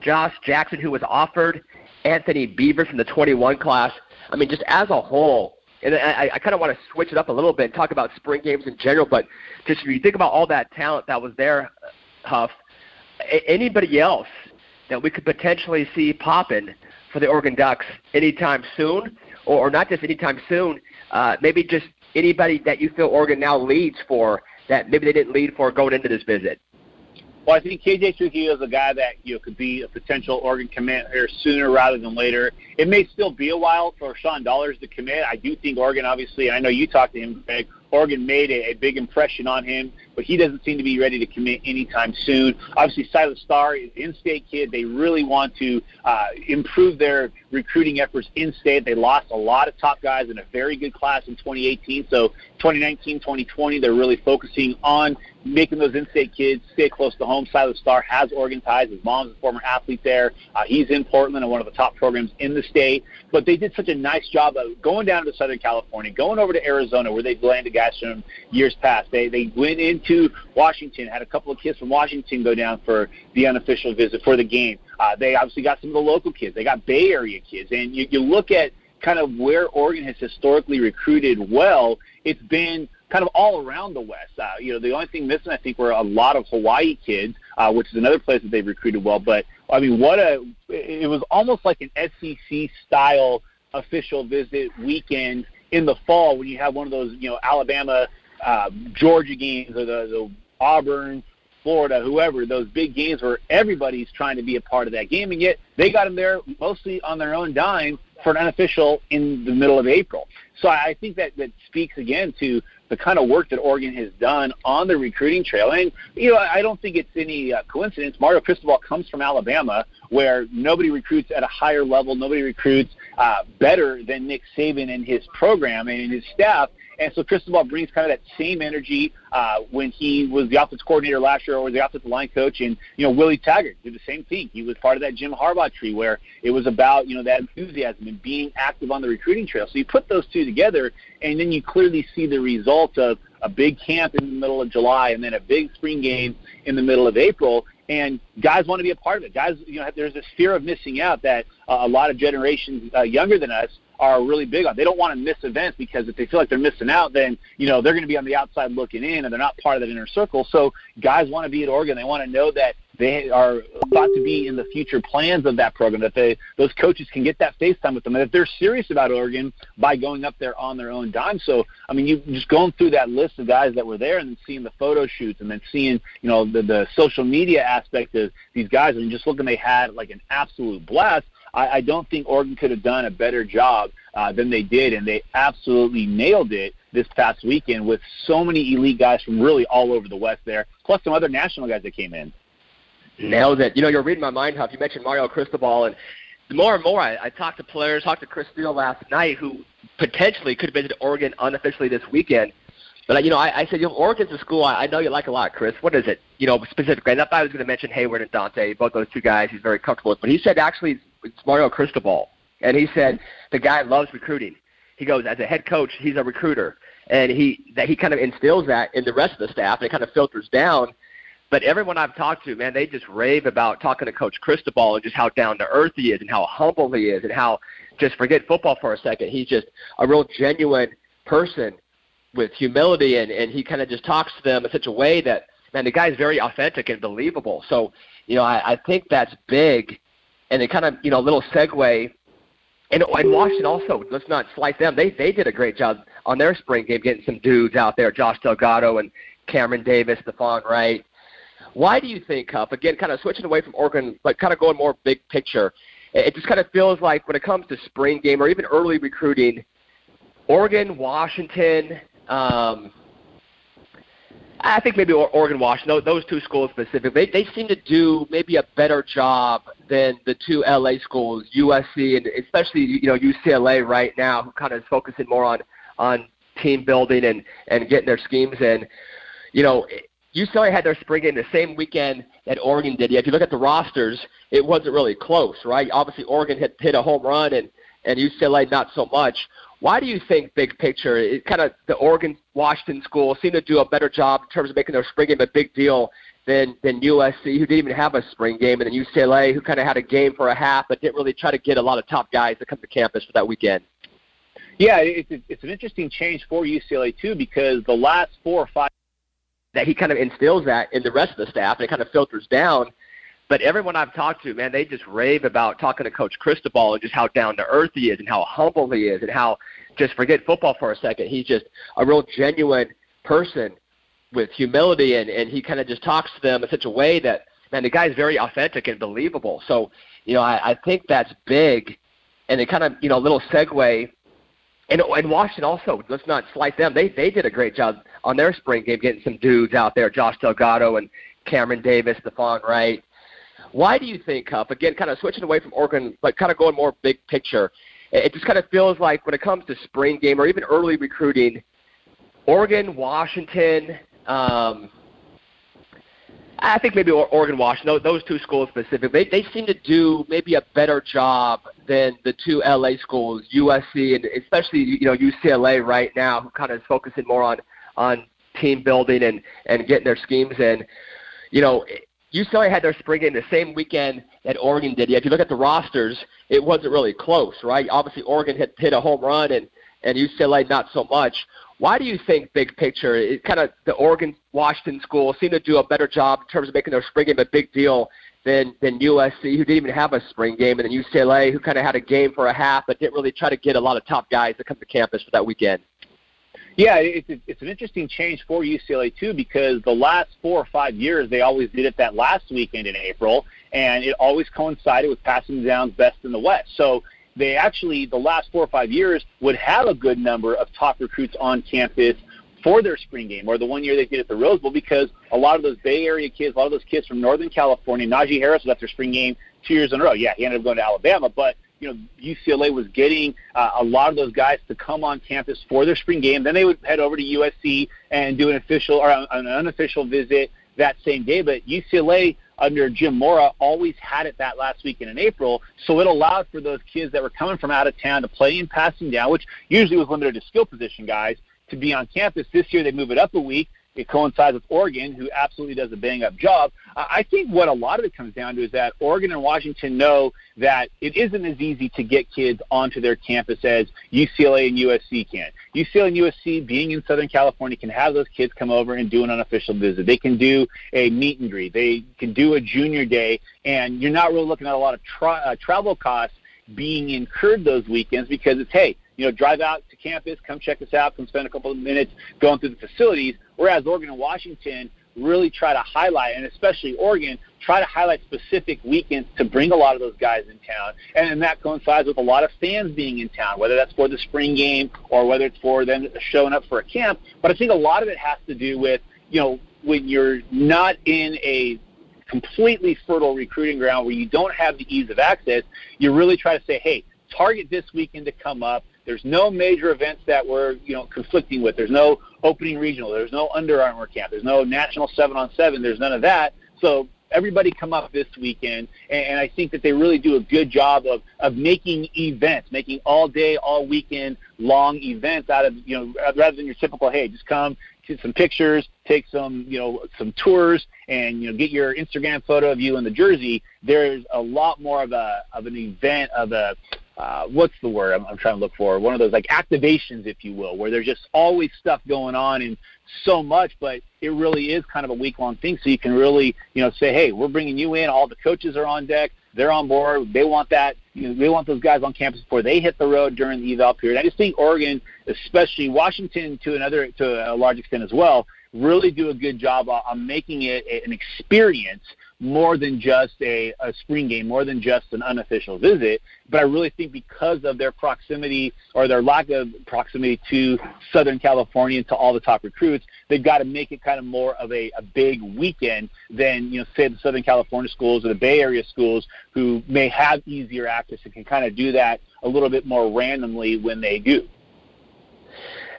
Josh Jackson, who was offered, Anthony Beaver from the 21 class. I mean, just as a whole, and I, I kind of want to switch it up a little bit and talk about spring games in general, but just if you think about all that talent that was there, Huff, anybody else that we could potentially see popping for the Oregon Ducks anytime soon, or, or not just anytime soon, uh, maybe just anybody that you feel Oregon now leads for that maybe they didn't lead for going into this visit? Well, I think KJ Trujillo is a guy that you know could be a potential Oregon commit here sooner rather than later. It may still be a while for Sean Dollars to commit. I do think Oregon, obviously, and I know you talked to him, Greg. Oregon made a, a big impression on him, but he doesn't seem to be ready to commit anytime soon. Obviously, Silas Starr is in-state kid. They really want to uh, improve their recruiting efforts in-state. They lost a lot of top guys in a very good class in 2018. So 2019, 2020, they're really focusing on making those in-state kids stay close to home. Silas Starr has Oregon ties. His mom's a former athlete there. Uh, he's in Portland and one of the top programs in the state. But they did such a nice job of going down to Southern California, going over to Arizona where they've landed guys from years past. They they went into Washington, had a couple of kids from Washington go down for the unofficial visit for the game. Uh, they obviously got some of the local kids. They got Bay Area kids, and you, you look at kind of where Oregon has historically recruited well. It's been kind of all around the West. Uh, you know, the only thing missing, I think, were a lot of Hawaii kids, uh, which is another place that they've recruited well. But I mean, what a! It was almost like an SEC style official visit weekend in the fall when you have one of those, you know, Alabama, uh, Georgia games or the, the Auburn, Florida, whoever, those big games where everybody's trying to be a part of that game, and yet they got them there mostly on their own dime for an unofficial in the middle of April. So I think that that speaks again to the kind of work that Oregon has done on the recruiting trail. And, you know, I don't think it's any uh, coincidence. Mario Cristobal comes from Alabama, where nobody recruits at a higher level, nobody recruits uh, better than Nick Saban and his program and his staff. And so Cristobal brings kind of that same energy uh, when he was the offensive coordinator last year or the offensive line coach. And, you know, Willie Taggart did the same thing. He was part of that Jim Harbaugh tree where it was about, you know, that enthusiasm and being active on the recruiting trail. So you put those two together, and then you clearly see the result of a big camp in the middle of July and then a big spring game in the middle of April and guys want to be a part of it. Guys, you know, there's this fear of missing out that uh, a lot of generations uh, younger than us are really big on. They don't want to miss events because if they feel like they're missing out, then you know they're going to be on the outside looking in, and they're not part of that inner circle. So guys want to be at Oregon. They want to know that they are thought to be in the future plans of that program. That they those coaches can get that face time with them, and if they're serious about Oregon by going up there on their own dime. So I mean, you just going through that list of guys that were there, and then seeing the photo shoots, and then seeing you know the the social media aspect of these guys, and just looking, they had like an absolute blast. I, I don't think Oregon could have done a better job uh, than they did, and they absolutely nailed it this past weekend with so many elite guys from really all over the West there, plus some other national guys that came in. Nailed it. You know, you're reading my mind, Huff. You mentioned Mario Cristobal, and the more and more I, I talked to players, talked to Chris Steele last night, who potentially could have visited Oregon unofficially this weekend. But you know, I, I said, you know, Oregon's a school I, I know you like a lot, Chris. What is it? You know, specifically. And I thought I was going to mention Heyward and Donte, both those two guys he's very comfortable with. But he said actually it's Mario Cristobal, and he said the guy loves recruiting. He goes as a head coach, he's a recruiter, and he that he kind of instills that in the rest of the staff, and it kind of filters down. But everyone I've talked to, man, they just rave about talking to Coach Cristobal and just how down to earth he is, and how humble he is, and how just forget football for a second. He's just a real genuine person with humility, and and he kind of just talks to them in such a way that man, the guy's very authentic and believable. So you know, I, I think that's big and it kind of you know a little segue. And, and Washington also, let's not slight them. They they did a great job on their spring game, getting some dudes out there, Josh Delgado and Cameron Davis, Stephon Wright. Why do you think, Huff? Again, kind of switching away from Oregon, but kind of going more big picture. It just kind of feels like when it comes to spring game or even early recruiting, Oregon, Washington, um, I think maybe Oregon, Washington, those two schools specifically, they, they seem to do maybe a better job than the two LA schools, USC and especially you know UCLA right now, who kind of is focusing more on on team building and and getting their schemes in. You know, UCLA had their spring game the same weekend that Oregon did. Yeah, if you look at the rosters, it wasn't really close, right? Obviously, Oregon hit hit a home run and and UCLA not so much. Why do you think, big picture, it kind of the Oregon Washington school seem to do a better job in terms of making their spring game a big deal than than USC, who didn't even have a spring game, and then UCLA, who kind of had a game for a half, but didn't really try to get a lot of top guys to come to campus for that weekend. Yeah, it's it's an interesting change for UCLA too because the last four or five that he kind of instills that in the rest of the staff, and it kind of filters down. But everyone I've talked to, man, they just rave about talking to Coach Cristobal and just how down to earth he is and how humble he is and how just forget football for a second. He's just a real genuine person with humility and, and he kind of just talks to them in such a way that man, the guy's very authentic and believable. So, you know, I, I think that's big and it kind of, you know, a little segue and and Washington also, let's not slight them. They they did a great job on their spring game getting some dudes out there, Josh Delgado and Cameron Davis, Stephon Wright. Why do you think, Huff, again, kind of switching away from Oregon, but kind of going more big picture, it just kind of feels like when it comes to spring game or even early recruiting, Oregon, Washington, um, I think maybe Oregon, Washington, those two schools specifically, they, they seem to do maybe a better job than the two LA schools, USC and especially you know UCLA right now, who kind of is focusing more on on team building and and getting their schemes in. You know, UCLA had their spring game the same weekend that Oregon did. Yet if you look at the rosters, it wasn't really close, right? Obviously, Oregon hit hit a home run and and UCLA not so much. Why do you think, big picture, it kind of the Oregon Washington school seem to do a better job in terms of making their spring game a big deal than than USC, who didn't even have a spring game, and then UCLA, who kind of had a game for a half, but didn't really try to get a lot of top guys to come to campus for that weekend? Yeah, it's it's an interesting change for UCLA too because the last four or five years they always did it that last weekend in April, and it always coincided with passing down best in the West. So they actually the last four or five years would have a good number of top recruits on campus for their spring game, or the one year they did at the Rose Bowl, because a lot of those Bay Area kids, a lot of those kids from Northern California, Najee Harris was at their spring game two years in a row. Yeah, he ended up going to Alabama, but you know UCLA was getting uh, a lot of those guys to come on campus for their spring game. Then they would head over to USC and do an official or an unofficial visit that same day. But UCLA under Jim Mora always had it that last weekend in April, so it allowed for those kids that were coming from out of town to play in passing down, which usually was limited to skill position guys, to be on campus. This year they move it up a week it coincides with Oregon, who absolutely does a bang up job. I think what a lot of it comes down to is that Oregon and Washington know that it isn't as easy to get kids onto their campus as UCLA and USC can. UCLA and USC, being in Southern California, can have those kids come over and do an unofficial visit. They can do a meet and greet. They can do a junior day, and you're not really looking at a lot of tra- uh, travel costs being incurred those weekends because it's hey, you know, drive out to campus, come check us out, come spend a couple of minutes going through the facilities. Whereas Oregon and Washington really try to highlight, and especially Oregon, try to highlight specific weekends to bring a lot of those guys in town. And, and that coincides with a lot of fans being in town, whether that's for the spring game or whether it's for them showing up for a camp. But I think a lot of it has to do with, you know, when you're not in a completely fertile recruiting ground where you don't have the ease of access, you really try to say, hey, target this weekend to come up there's no major events that we're you know conflicting with. There's no opening regional. There's no Under Armour camp. There's no national seven on seven. There's none of that. So everybody come up this weekend, and, I think that they really do a good job of of making events, making all day, all weekend long events out of you know rather than your typical hey, just come take some pictures, take some you know some tours, and you know get your Instagram photo of you in the jersey. There's a lot more of a of an event of a uh, what's the word I'm, I'm trying to look for? One of those like activations, if you will, where there's just always stuff going on and so much, but it really is kind of a week long thing. So you can really, you know, say, hey, we're bringing you in. All the coaches are on deck. They're on board. They want that. You know, they want those guys on campus before they hit the road during the eval period. I just think Oregon, especially Washington, to another to a large extent as well, really do a good job on making it an experience more than just a, a spring game, more than just an unofficial visit. But I really think because of their proximity or their lack of proximity to Southern California and to all the top recruits, they've got to make it kind of more of a, a big weekend than, you know, say the Southern California schools or the Bay Area schools who may have easier access and can kind of do that a little bit more randomly when they do.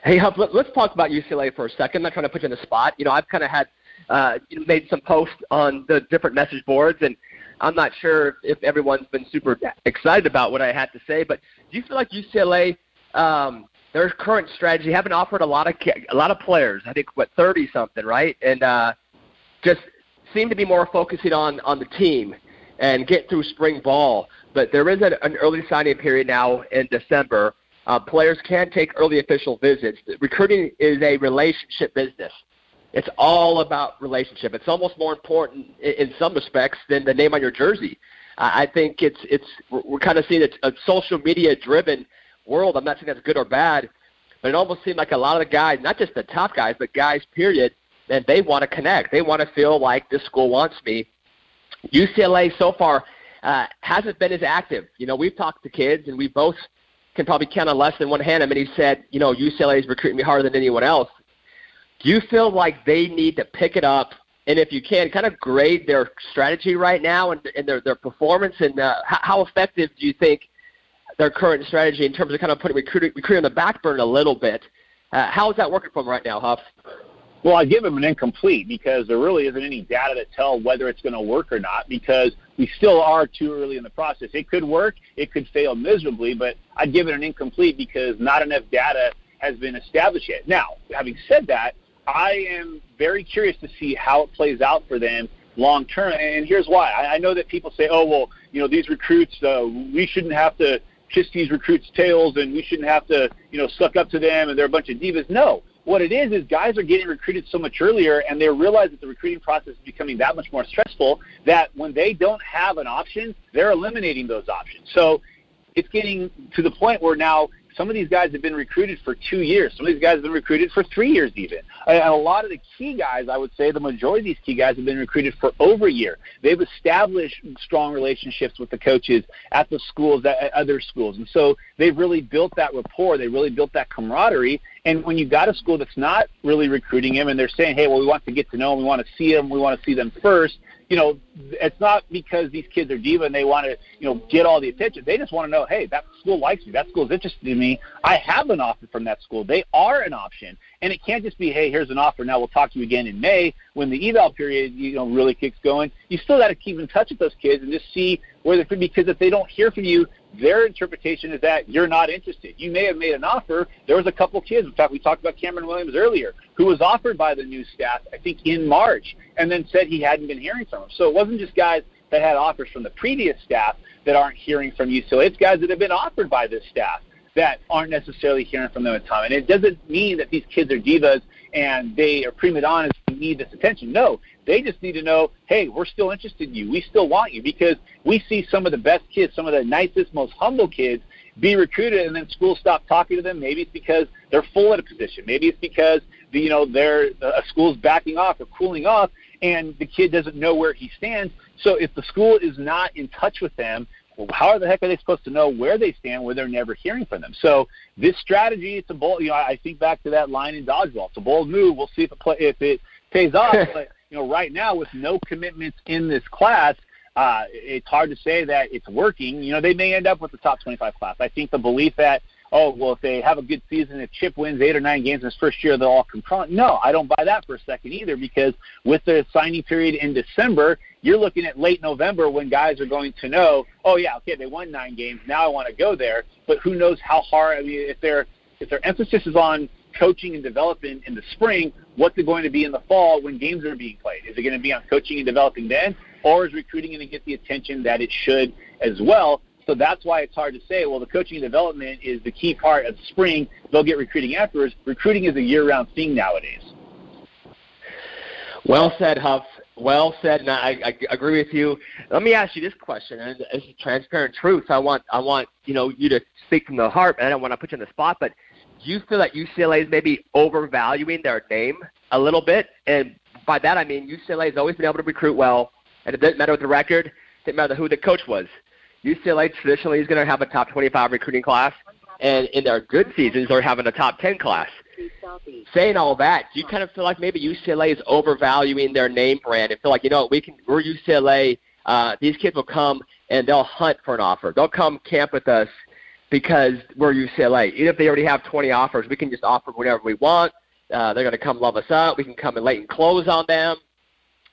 Hey, Huff, let, us talk about UCLA for a second. I'm not trying to put you in the spot. You know, I've kind of had uh, made some posts on the different message boards, and I'm not sure if everyone's been super excited about what I had to say, but do you feel like UCLA, um, their current strategy, haven't offered a lot of a lot of players? I think what 30 something, right? And uh, just seem to be more focusing on on the team and get through spring ball. But there is a, an early signing period now in December. Uh, players can take early official visits. Recruiting is a relationship business. It's all about relationship. It's almost more important in, in some respects than the name on your jersey. Uh, I think it's it's we're kind of seeing a, a social media driven world. I'm not saying that's good or bad, but it almost seemed like a lot of the guys, not just the top guys, but guys, period, and they want to connect. They want to feel like this school wants me. UCLA so far uh, hasn't been as active. You know, we've talked to kids, and we both can probably count on less than one hand. I mean, he said, you know, UCLA is recruiting me harder than anyone else. Do you feel like they need to pick it up? And if you can, kind of grade their strategy right now and, and their, their performance, and uh, how, how effective do you think their current strategy in terms of kind of putting recruiting, recruiting on the back burner a little bit? Uh, how is that working for them right now, Huff? Well, I give him an incomplete because there really isn't any data to tell whether it's going to work or not because we still are too early in the process. It could work, it could fail miserably, but I'd give it an incomplete because not enough data has been established yet. Now, having said that, I am very curious to see how it plays out for them long term. And here's why. I know that people say, oh, well, you know, these recruits, uh, we shouldn't have to kiss these recruits' tails and we shouldn't have to, you know, suck up to them and they're a bunch of divas. No, what it is is guys are getting recruited so much earlier and they realize that the recruiting process is becoming that much more stressful that when they don't have an option, they're eliminating those options. So it's getting to the point where now some of these guys have been recruited for two years. Some of these guys have been recruited for three years, even. And a lot of the key guys, I would say, the majority of these key guys have been recruited for over a year. They've established strong relationships with the coaches at the schools, at other schools, and so they've really built that rapport. They really built that camaraderie. And when you got a school that's not really recruiting him, and they're saying, "Hey, well, we want to get to know them. We want to see them. We want to see them first you know, it's not because these kids are diva and they want to, you know, get all the attention. They just want to know, hey, that school likes me. That school's interested in me. I have an offer from that school. They are an option. And it can't just be, hey, here's an offer. Now we'll talk to you again in May when the eval period, you know, really kicks going. You still got to keep in touch with those kids and just see where they could. Because if they don't hear from you, their interpretation is that you're not interested. You may have made an offer. There was a couple kids. In fact, we talked about Cameron Williams earlier, who was offered by the new staff, I think, in March, and then said he hadn't been hearing from him. So it wasn't just guys that had offers from the previous staff that aren't hearing from you. So it's guys that have been offered by this staff that aren't necessarily hearing from them at the time. And it doesn't mean that these kids are divas and they are prima donnas and need this attention. No, they just need to know, hey, we're still interested in you. We still want you because we see some of the best kids, some of the nicest, most humble kids be recruited and then schools stop talking to them. Maybe it's because they're full at a position. Maybe it's because the, you know they're a school's backing off or cooling off and the kid doesn't know where he stands. So if the school is not in touch with them well, how the heck are they supposed to know where they stand where they're never hearing from them? So this strategy, it's a bold. You know, I think back to that line in dodgeball. It's a bold move. We'll see if it play, if it pays off. but you know, right now with no commitments in this class, uh, it's hard to say that it's working. You know, they may end up with the top 25 class. I think the belief that oh, well, if they have a good season, if Chip wins eight or nine games in his first year, they'll all come front. No, I don't buy that for a second either because with the signing period in December, you're looking at late November when guys are going to know, oh, yeah, okay, they won nine games. Now I want to go there. But who knows how hard, I mean, if, their if their emphasis is on coaching and developing in the spring, what's it going to be in the fall when games are being played? Is it going to be on coaching and developing then? Or is recruiting going to get the attention that it should as well? So that's why it's hard to say, well, the coaching and development is the key part of spring. They'll get recruiting afterwards. Recruiting is a year round thing nowadays. Well said, Huff. Well said, and I, I agree with you. Let me ask you this question, and it's transparent truth. I want, I want you know you to speak from the heart, and I don't want to put you on the spot, but you feel that UCLA is maybe overvaluing their name a little bit? And by that I mean UCLA has always been able to recruit well, and it doesn't matter what the record, it doesn't matter who the coach was. UCLA traditionally is going to have a top 25 recruiting class, and in their good seasons, they're having a top 10 class. Saying all that, do you kind of feel like maybe UCLA is overvaluing their name brand and feel like, you know, we can, we're UCLA, uh, these kids will come and they'll hunt for an offer. They'll come camp with us because we're UCLA. Even if they already have 20 offers, we can just offer whatever we want. Uh, they're going to come love us up. We can come in late and close on them.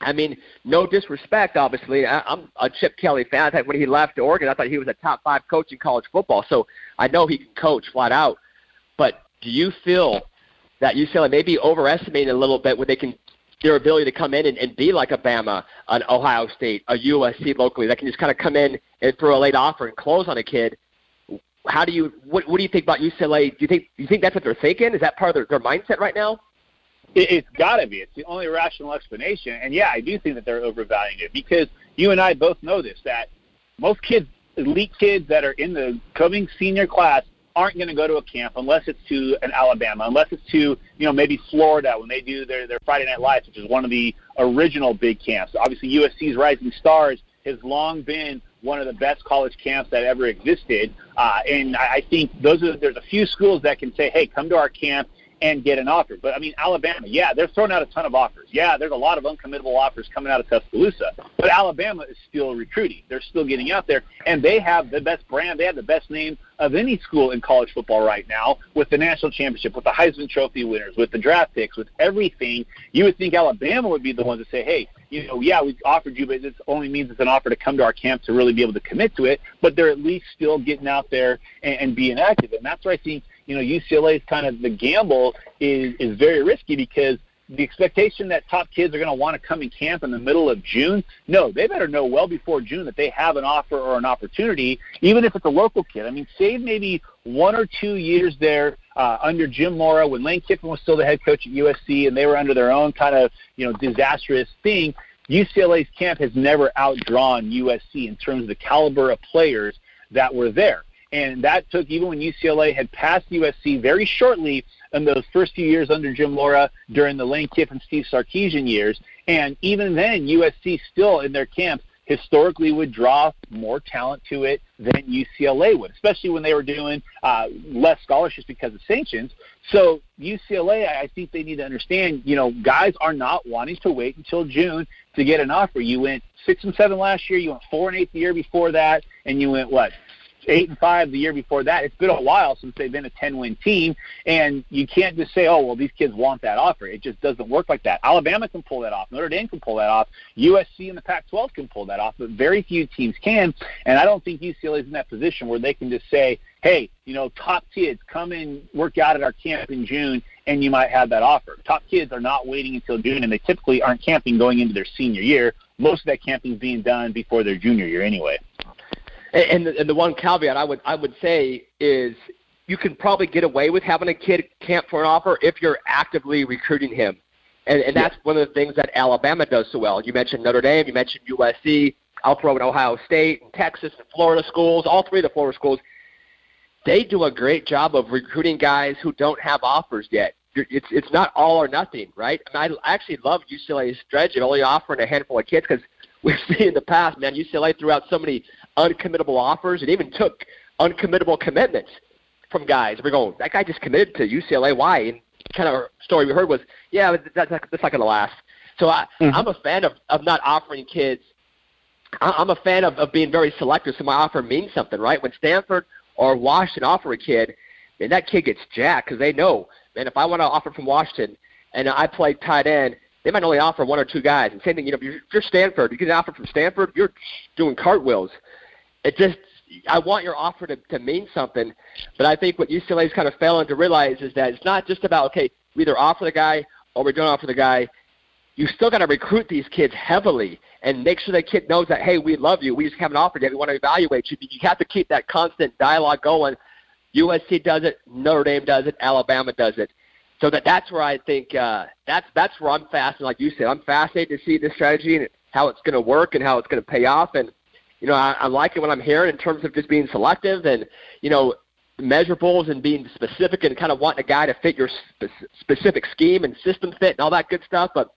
I mean, no disrespect, obviously. I, I'm a Chip Kelly fan. I think when he left Oregon, I thought he was a top five coach in college football. So I know he can coach flat out. But do you feel that UCLA may be overestimating a little bit when they can their ability to come in and, and be like a Bama, an Ohio State, a USC locally that can just kind of come in and throw a late offer and close on a kid. How do you what, what do you think about UCLA? Do you think you think that's what they're thinking? Is that part of their, their mindset right now? It, it's got to be. It's the only rational explanation. And yeah, I do think that they're overvaluing it because you and I both know this that most kids, elite kids that are in the coming senior class, aren't going to go to a camp unless it's to an Alabama, unless it's to you know maybe Florida when they do their their Friday Night Lights, which is one of the original big camps. Obviously, USC's Rising Stars has long been one of the best college camps that ever existed, uh, and I, think those are there's a few schools that can say, hey, come to our camp and get an offer. But I mean, Alabama, yeah, they're throwing out a ton of offers. Yeah, there's a lot of uncommittable offers coming out of Tuscaloosa. But Alabama is still recruiting. They're still getting out there, and they have the best brand. They have the best name of any school in college football right now with the national championship, with the Heisman Trophy winners, with the draft picks, with everything. You would think Alabama would be the ones to say, hey, you know, yeah, we offered you, but this only means it's an offer to come to our camp to really be able to commit to it. But they're at least still getting out there and, and being active, and that's where I think you know UCLA's kind of the gamble is is very risky because the expectation that top kids are going to want to come in camp in the middle of June, no, they better know well before June that they have an offer or an opportunity, even if it's a local kid. I mean, save maybe one or two years there uh, under Jim Mora when Lane Kiffin was still the head coach at USC and they were under their own kind of you know disastrous thing. UCLA's camp has never outdrawn USC in terms of the caliber of players that were there. And that took, even when UCLA had passed USC very shortly in those first few years under Jim Mora during the Lane Kiffin, Steve Sarkisian years. And even then, USC still in their camps historically would draw more talent to it than UCLA would, especially when they were doing uh, less scholarships because of sanctions. So UCLA, I think they need to understand, you know, guys are not wanting to wait until June to get an offer. You went six and seven last year, you went four and eight the year before that, and you went what eight and five the year before that. It's been a while since they've been a ten win team, and you can't just say, oh well, these kids want that offer. It just doesn't work like that. Alabama can pull that off. Notre Dame can pull that off. USC and the Pac-12 can pull that off, but very few teams can. And I don't think UCLA is in that position where they can just say, hey, you know, top kids come and work out at our camp in June, and you might have that offer. Top kids are not waiting until June, and they typically aren't camping going into their senior year. Most of that camping is being done before their junior year anyway. And, and, the, and the one caveat I would I would say is you can probably get away with having a kid camp for an offer if you're actively recruiting him. And, and that's yeah. one of the things that Alabama does so well. You mentioned Notre Dame, you mentioned USC, I'll throw in Ohio State and Texas and Florida schools, all three of the Florida schools. They do a great job of recruiting guys who don't have offers yet. It's it's not all or nothing, right? I, mean, I actually love UCLA's strategy of only offering a handful of kids because we've seen in the past, man, UCLA threw out so many uncommittable offers and even took uncommittable commitments from guys. We're going, that guy just committed to UCLA. Why? And kind of story we heard was, yeah, that, that, that's not going to last. So I, mm-hmm. I'm a fan of, of not offering kids. I'm a fan of, of being very selective, so my offer means something, right? When Stanford or Washington offer a kid, man, that kid gets jacked because they know, man, if I want to offer from Washington and I play tight end, they might only offer one or two guys. And same thing, you know, if you're, if you're Stanford, you get an offer from Stanford, you're doing cartwheels it just I want your offer to, to mean something. But I think what UCLA is kind of failing to realize is that it's not just about okay, we either offer the guy or we don't offer the guy. You still got to recruit these kids heavily and make sure that kid knows that hey, we love you. We just haven't offered yet. We want to evaluate you. You have to keep that constant dialogue going. USC does it, Notre Dame does it, Alabama does it. So that that's where I think uh, that's that's where I'm fascinated. Like you said, I'm fascinated to see this strategy and how it's going to work and how it's going to pay off. And you know, I, I like it what I'm hearing in terms of just being selective and, you know, measurables and being specific and kind of wanting a guy to fit your spe- specific scheme and system fit and all that good stuff. But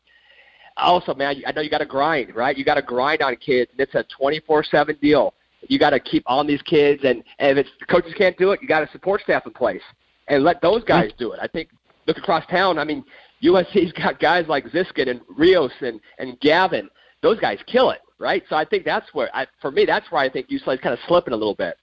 also, man, I know you got to grind, right? You got to grind on kids, and it's a 24/7 deal. You got to keep on these kids, and, and if it's, the coaches can't do it, you got a support staff in place and let those guys do it. I think look across town. I mean, USC's got guys like Ziskin and Rios and and Gavin. Those guys kill it right? So I think that's where, I, for me, that's where I think UCLA is kind of slipping a little bit.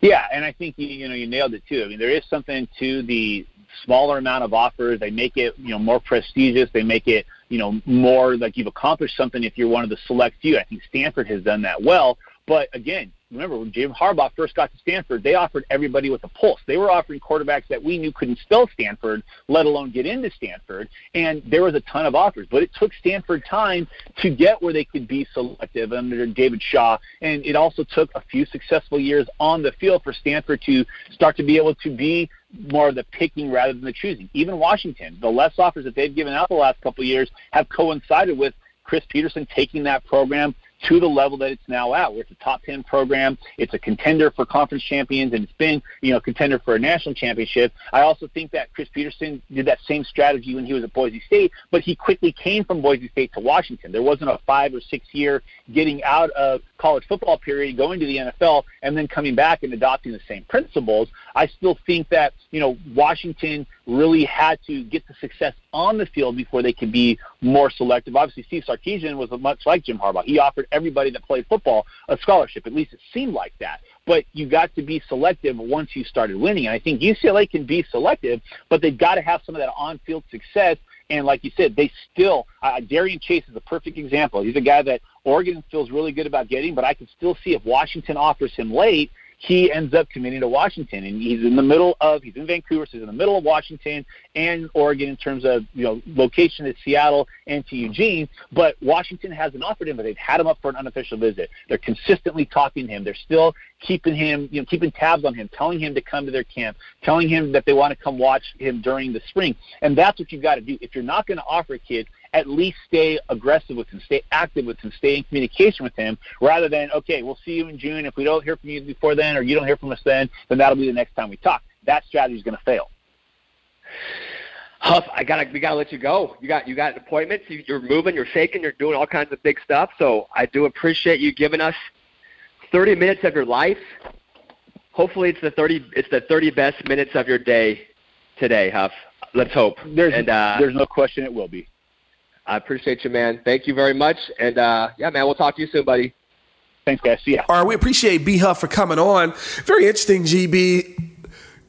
Yeah, and I think you you know you nailed it too. I mean, there is something to the smaller amount of offers. They make it, you know, more prestigious. They make it, you know, more like you've accomplished something if you're one of the select few. I think Stanford has done that well. But again, remember when Jim Harbaugh first got to Stanford, they offered everybody with a pulse. They were offering quarterbacks that we knew couldn't spell Stanford, let alone get into Stanford. And there was a ton of offers, but it took Stanford time to get where they could be selective under David Shaw. And it also took a few successful years on the field for Stanford to start to be able to be more of the picking rather than the choosing. Even Washington, the less offers that they've given out the last couple of years have coincided with Chris Petersen taking that program to the level that it's now at, where it's a top 10 program. It's a contender for conference champions, and it's been, you know, contender for a national championship. I also think that Chris Petersen did that same strategy when he was at Boise State, but he quickly came from Boise State to Washington. There wasn't a five or six year getting out of college football period, going to the NFL, and then coming back and adopting the same principles. I still think that, you know, Washington really had to get the success on the field before they could be more selective. Obviously, Steve Sarkisian was much like Jim Harbaugh. He offered everybody that played football a scholarship. At least it seemed like that. But you got to be selective once you started winning. And I think UCLA can be selective, but they've got to have some of that on-field success. And like you said, they still uh, Darian Chase is a perfect example. He's a guy that Oregon feels really good about getting, but I can still see if Washington offers him late, he ends up committing to Washington, and he's in the middle of he's in Vancouver, so he's in the middle of Washington and Oregon in terms of you know location at Seattle and to Eugene. But Washington hasn't offered him, but they've had him up for an unofficial visit. They're consistently talking to him. They're still keeping him, you know, keeping tabs on him, telling him to come to their camp, telling him that they want to come watch him during the spring, and that's what you've got to do. If you're not going to offer a kid at least stay aggressive with him, stay active with him, stay in communication with him, rather than, okay, we'll see you in June. If we don't hear from you before then or you don't hear from us then, then that'll be the next time we talk. That strategy is going to fail. Huff, I gotta we gotta let you go. You got you got appointments. You, you're moving. You're shaking. You're doing all kinds of big stuff. So I do appreciate you giving us 30 minutes of your life. Hopefully, it's the 30 it's the 30 best minutes of your day today, Huff. Let's hope. There's and, uh, there's no question it will be. I appreciate you, man. Thank you very much. And uh, yeah, man, we'll talk to you soon, buddy. Thanks, guys. See ya. All right, we appreciate B Huff for coming on. Very interesting, GB.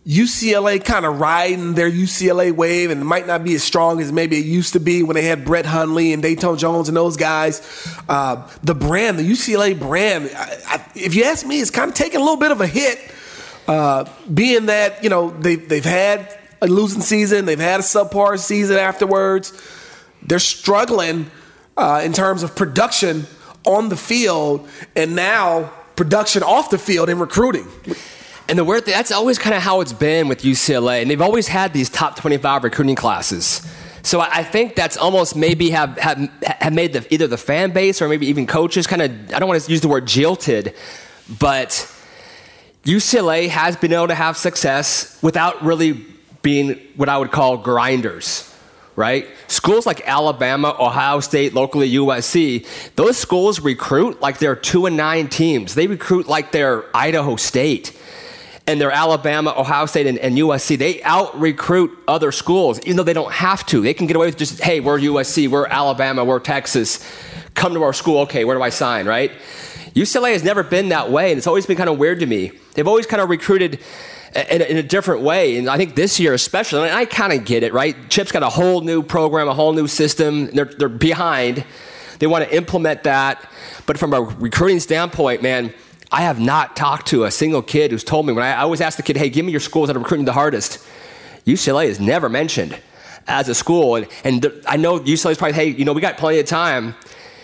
UCLA kind of riding their UCLA wave and might not be as strong as maybe it used to be when they had Brett Hundley and Dayton Jones and those guys. Uh, the brand, the UCLA brand, I, I, if you ask me, it's kind of taking a little bit of a hit, uh, being that, you know, they, they've had a losing season, they've had a subpar season afterwards they're struggling uh, in terms of production on the field and now production off the field in recruiting. And the weird thing, that's always kind of how it's been with UCLA. And they've always had these top 25 recruiting classes. So I think that's almost maybe have, have, have made the, either the fan base or maybe even coaches kind of, I don't want to use the word jilted, but UCLA has been able to have success without really being what I would call grinders right? Schools like Alabama, Ohio State, locally USC, those schools recruit like they're two and nine teams. They recruit like they're Idaho State. And they're Alabama, Ohio State, and, and USC. They out recruit other schools, even though they don't have to. They can get away with just, hey, we're USC, we're Alabama, we're Texas. Come to our school. Okay, where do I sign, right? UCLA has never been that way, and it's always been kind of weird to me. They've always kind of recruited in, in a different way. And I think this year, especially, I kind of get it, right? Chip's got a whole new program, a whole new system. They're, they're behind. They want to implement that. But from a recruiting standpoint, man, I have not talked to a single kid who's told me when I, I always ask the kid, hey, give me your schools that are recruiting the hardest. UCLA is never mentioned as a school. And, and the, I know UCLA is probably, hey, you know, we got plenty of time.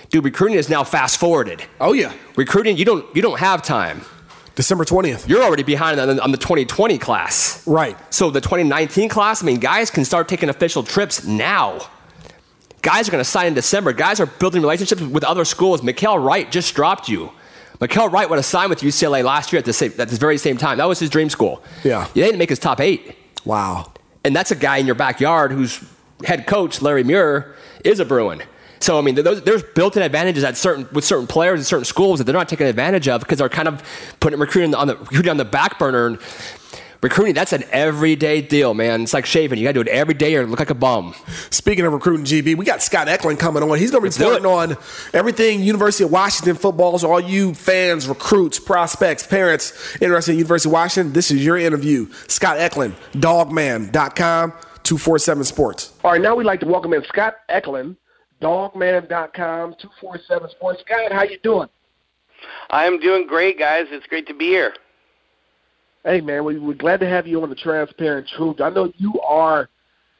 Dude, recruiting is now fast forwarded. Oh, yeah. Recruiting, you don't, you don't have time. December 20th. You're already behind on the, on the 2020 class. Right. So the 2019 class, I mean, guys can start taking official trips now. Guys are going to sign in December. Guys are building relationships with other schools. Mykael Wright just dropped you. Mykael Wright would have signed with UCLA last year at the, same, at the very same time. That was his dream school. Yeah. He didn't make his top eight. Wow. And that's a guy in your backyard whose head coach, Larry Muir, is a Bruin. So I mean, those, there's built-in advantages at certain with certain players and certain schools that they're not taking advantage of because they're kind of putting recruiting on the recruiting on the back burner. And recruiting, that's an everyday deal, man. It's like shaving. You got to do it every day or look like a bum. Speaking of recruiting, GB, we got Scott Eklund coming on. He's going to be reporting on everything University of Washington football. So all you fans, recruits, prospects, parents interested in University of Washington, this is your interview. Scott Eklund, dawgman.com, 247 Sports. All right, now we'd like to welcome in Scott Eklund, dawgman.com, 247 Sports. Scott, how you doing? I'm doing great, guys. It's great to be here. Hey, man, we, we're glad to have you on the Transparent Truth. I know you are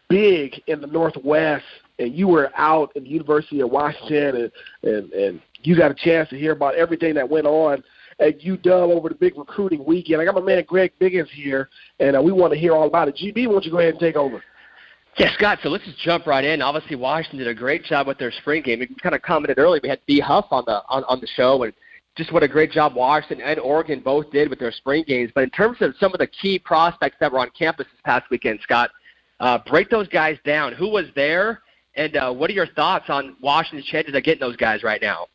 big in the Northwest, and you were out at the University of Washington, and, and, and you got a chance to hear about everything that went on at UW over the big recruiting weekend. I got my man Greg Biggins here, and uh, we want to hear all about it. GB, why don't you go ahead and take over? Yeah, Scott, so let's just jump right in. Obviously, Washington did a great job with their spring game. We kind of commented earlier. We had B. Huff on the on, on the show, and – just what a great job Washington and Oregon both did with their spring games. But in terms of some of the key prospects that were on campus this past weekend, Scott, uh, break those guys down. Who was there, and uh, what are your thoughts on Washington's chances of getting those guys right now?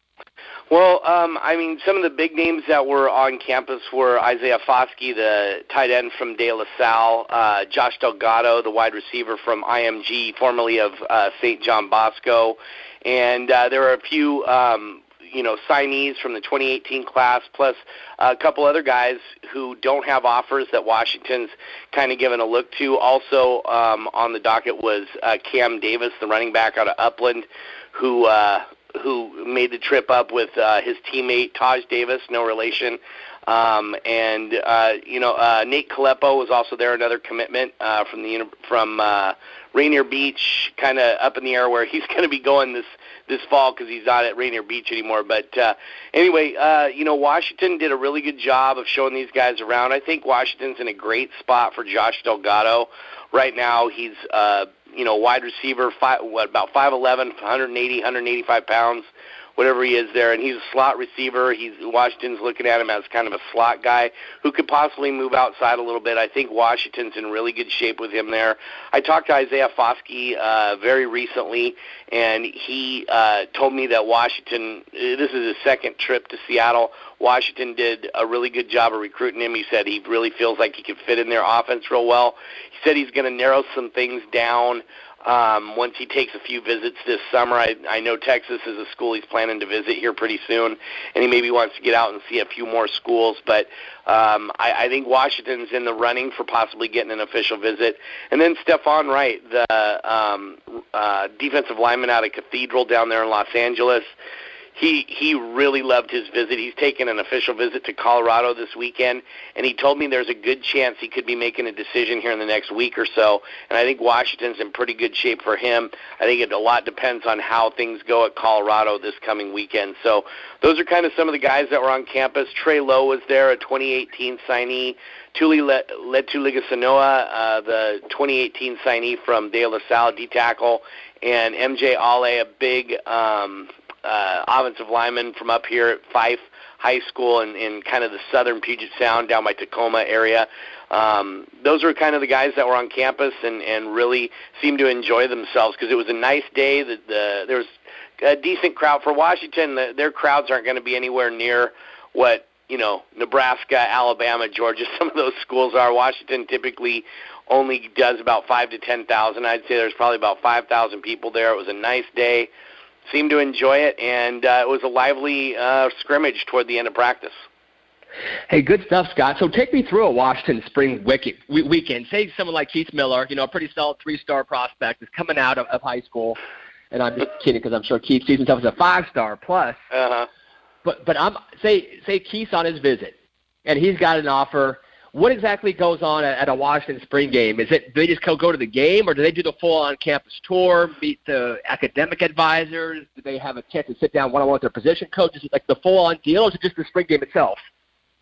Well, um, I mean, some of the big names that were on campus were Isaiah Foskey, the tight end from De La Salle, uh, Josh Delgado, the wide receiver from IMG, formerly of uh, St. John Bosco, and uh, there were a few um, you know signees from the 2018 class, plus a couple other guys who don't have offers that Washington's kind of given a look to. Also um, on the docket was uh, Cam Davis, the running back out of Upland, who uh, who made the trip up with uh, his teammate Taj Davis, no relation. Um, and uh, you know, uh, Nate Kalepo was also there, another commitment uh, from the from uh, Rainier Beach, kind of up in the air where he's going to be going this this fall because he's not at Rainier Beach anymore. But uh, anyway, uh, you know, Washington did a really good job of showing these guys around. I think Washington's in a great spot for Josh Delgado right now. He's uh, you know wide receiver, five, what about 5'11", 180, 185 pounds whatever he is there, and he's a slot receiver. He's Washington's looking at him as kind of a slot guy who could possibly move outside a little bit. I think Washington's in really good shape with him there. I talked to Isaiah Foskey uh, very recently, and he uh, told me that Washington. This is his second trip to Seattle. Washington did a really good job of recruiting him. He said he really feels like he could fit in their offense real well. He said he's going to narrow some things down um, once he takes a few visits this summer. I, I know Texas is a school he's planning to visit here pretty soon, and he maybe wants to get out and see a few more schools. But um, I, I think Washington's in the running for possibly getting an official visit. And then Stephon Wright, the um, uh, defensive lineman out of Cathedral down there in Los Angeles he he really loved his visit. He's taken an official visit to Colorado this weekend, and he told me there's a good chance he could be making a decision here in the next week or so. And I think Washington's in pretty good shape for him. I think it a lot depends on how things go at Colorado this coming weekend. So those are kind of some of the guys that were on campus. Trey Lowe was there, a 2018 signee. Tuli Letuligasanoa, uh, the 2018 signee from De La Salle, D tackle, and MJ Ale, a big um, uh, offensive lineman from up here at Fife High School in, in kind of the southern Puget Sound down by Tacoma area. Um, those were kind of the guys that were on campus and, and really seemed to enjoy themselves because it was a nice day. The, the, there was a decent crowd for Washington. The, their crowds aren't going to be anywhere near what you know Nebraska, Alabama, Georgia. Some of those schools are. Washington typically only does about five to ten thousand. I'd say there's probably about five thousand people there. It was a nice day seemed to enjoy it, and uh, it was a lively uh, scrimmage toward the end of practice. Hey, good stuff, Scott. So take me through a Washington spring wicket, weekend. Say someone like Keith Miller, you know, a pretty solid three-star prospect, is coming out of, of high school, and I'm just kidding because I'm sure Keith sees himself as a five-star plus. Uh-huh. But but I'm say say Keith's on his visit, and he's got an offer what exactly goes on at, at a Washington spring game? Is it they just go to the game, or do they do the full on campus tour, meet the academic advisors? Do they have a chance to sit down one on one with their position coaches, like the full on deal, or is it just the spring game itself?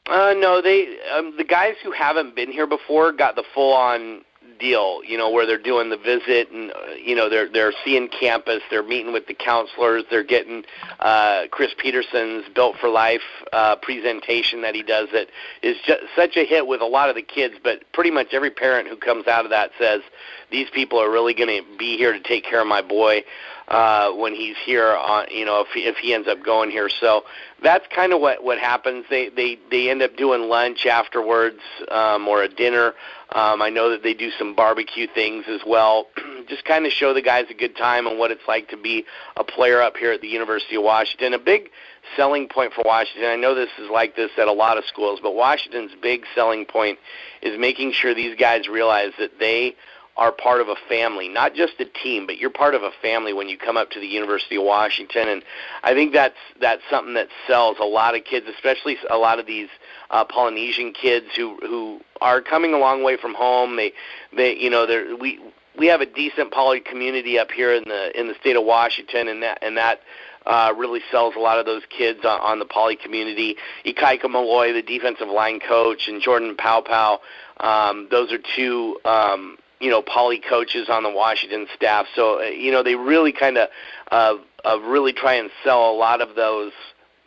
Uh, no, they um, the guys who haven't been here before got the full on deal, you know, where they're doing the visit and uh, you know they're they're seeing campus, they're meeting with the counselors, they're getting uh, Chris Petersen's Built for Life uh, presentation that he does that is just such a hit with a lot of the kids, but pretty much every parent who comes out of that says these people are really going to be here to take care of my boy. Uh, when he's here on you know if he, if he ends up going here. So that's kind of what what happens. They they they end up doing lunch afterwards um, or a dinner. Um, I know that they do some barbecue things as well. Just kind of show the guys a good time and what it's like to be a player up here at the University of Washington. A big selling point for Washington. I know this is like this at a lot of schools, but Washington's big selling point is making sure these guys realize that they are part of a family, not just a team, but you're part of a family when you come up to the University of Washington. And I think that's that's something that sells a lot of kids, especially a lot of these uh, Polynesian kids who who are coming a long way from home. They they you know they're we we have a decent poly community up here in the in the state of Washington, and that and that uh, really sells a lot of those kids on, on the poly community. Ikaika Malloy, the defensive line coach, and Jordan Paopao. Um, those are two um, you know poly coaches on the Washington staff. So uh, you know they really kind of uh, uh, really try and sell a lot of those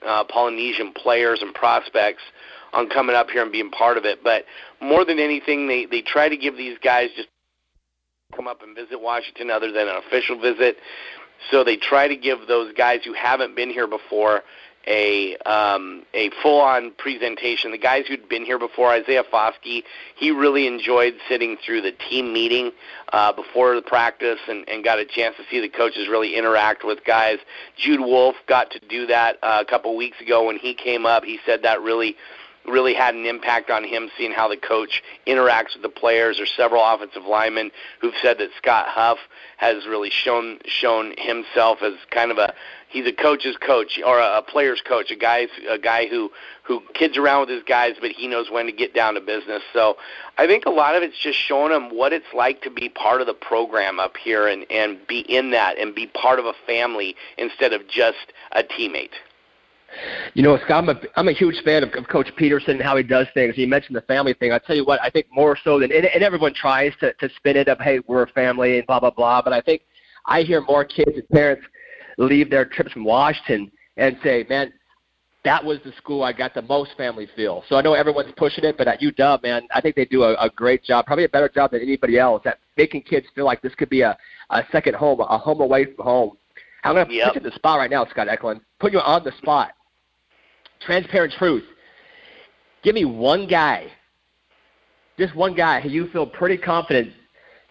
uh, Polynesian players and prospects on coming up here and being part of it. But more than anything, they they try to give these guys just come up and visit Washington other than an official visit. So they try to give those guys who haven't been here before a um, a full on presentation. The guys who'd been here before, Isaiah Foskey, he really enjoyed sitting through the team meeting uh, before the practice and, and got a chance to see the coaches really interact with guys. Jude Wolf got to do that uh, a couple weeks ago when he came up. He said that really really had an impact on him seeing how the coach interacts with the players. There's several offensive linemen who've said that Scott Huff has really shown shown himself as kind of a he's a coach's coach or a, a player's coach, a guy a guy who who kids around with his guys, but he knows when to get down to business. So I think a lot of it's just showing them what it's like to be part of the program up here and and be in that and be part of a family instead of just a teammate. You know, Scott, I'm a, I'm a huge fan of, of Coach Petersen and how he does things. You mentioned the family thing. I tell you what, I think more so than and, and everyone tries to to spin it up. Hey, we're a family and blah blah blah. But I think I hear more kids and parents leave their trips from Washington and say, man, that was the school I got the most family feel. So I know everyone's pushing it, but at UW, man, I think they do a, a great job, probably a better job than anybody else at making kids feel like this could be a, a second home, a home away from home. I'm going to yep. put you in the spot right now, Scott Eklund. Put you on the spot. Transparent truth. Give me one guy, just one guy who you feel pretty confident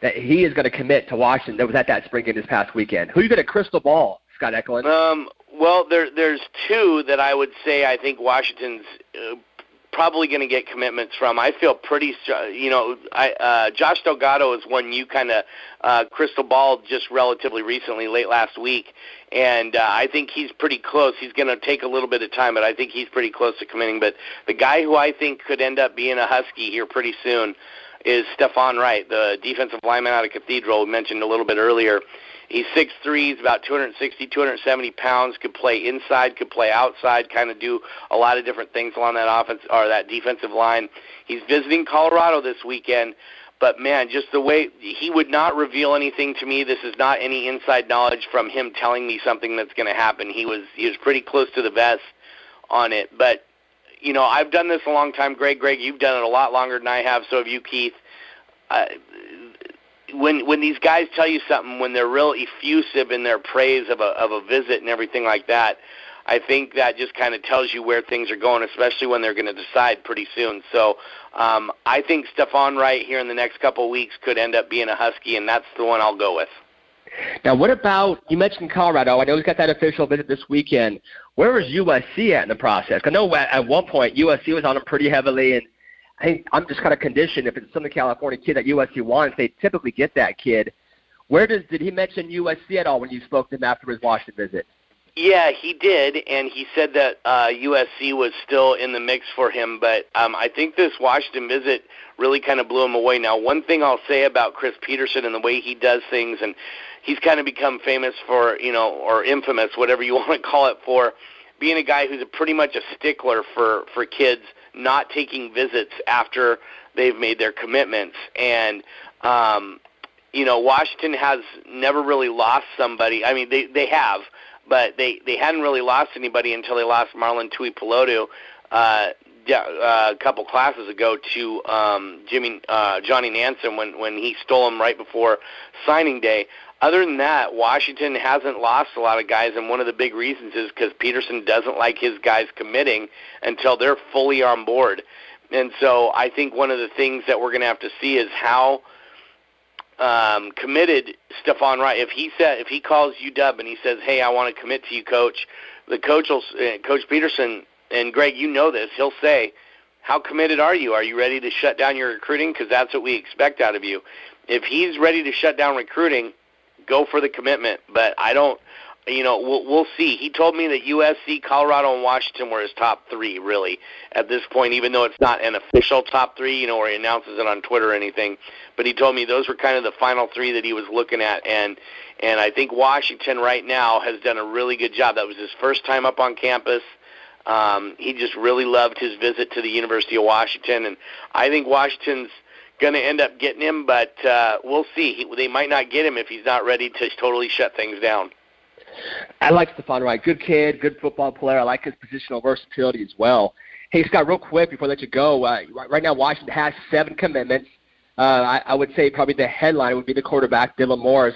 that he is going to commit to Washington that was at that spring game this past weekend. Who you going to crystal ball, Scott Eklund? Um, well, there, there's two that I would say I think Washington's uh, probably going to get commitments from. I feel pretty, you know, I, uh, Josh Delgado is one you kind of uh, crystal ball just relatively recently, late last week, and uh, I think he's pretty close. He's going to take a little bit of time, but I think he's pretty close to committing. But the guy who I think could end up being a Husky here pretty soon is Stefan Wright, the defensive lineman out of Cathedral, mentioned a little bit earlier. He's 6'3", he's about 260, 270 pounds, could play inside, could play outside, kind of do a lot of different things along that offense or that defensive line. He's visiting Colorado this weekend, but man, just the way he would not reveal anything to me. This is not any inside knowledge from him telling me something that's going to happen. He was he was pretty close to the vest on it, but you know, I've done this a long time. Greg, Greg, you've done it a lot longer than I have. So have you, Keith. Uh, when when these guys tell you something, when they're real effusive in their praise of a of a visit and everything like that, I think that just kind of tells you where things are going, especially when they're going to decide pretty soon. So um, I think Stefan Wright here in the next couple of weeks could end up being a Husky, and that's the one I'll go with. Now, what about you mentioned Colorado? I know he's got that official visit this weekend. Where is USC at in the process? I know at, at one point USC was on him pretty heavily, and Think I'm just kind of conditioned. If it's some California kid that USC wants, they typically get that kid. Where does did he mention USC at all when you spoke to him after his Washington visit? Yeah, he did, and he said that uh, USC was still in the mix for him. But um, I think this Washington visit really kind of blew him away. Now, one thing I'll say about Chris Petersen and the way he does things, and he's kind of become famous for, you know, or infamous, whatever you want to call it, for being a guy who's a pretty much a stickler for for kids not taking visits after they've made their commitments. And um, you know, Washington has never really lost somebody. I mean, they they have, but they they hadn't really lost anybody until they lost Marlon Tuipulotu. Uh, uh, a couple classes ago to um, Jimmy uh, Johnny Nansen when when he stole him right before signing day. Other than that, Washington hasn't lost a lot of guys, and one of the big reasons is because Petersen doesn't like his guys committing until they're fully on board. And so I think one of the things that we're going to have to see is how um, committed Stefan Wright. If he said, if he calls UW and he says, "Hey, I want to commit to you, coach," the coach will, uh, Coach Petersen and Greg, you know this. He'll say, "How committed are you? Are you ready to shut down your recruiting? Because that's what we expect out of you." If he's ready to shut down recruiting, go for the commitment. But I don't you know, we'll, we'll see. He told me that USC, Colorado, and Washington were his top three, really, at this point, even though it's not an official top three, you know, where he announces it on Twitter or anything. But he told me those were kind of the final three that he was looking at. And, and I think Washington right now has done a really good job. That was his first time up on campus. Um, he just really loved his visit to the University of Washington. And I think Washington's going to end up getting him, but uh, we'll see. He, they might not get him if he's not ready to totally shut things down. I like Stefan Wright. Good kid, good football player. I like his positional versatility as well. Hey, Scott, real quick before I let you go, uh, right now Washington has seven commitments. Uh, I, I would say probably the headline would be the quarterback, Dylan Morris.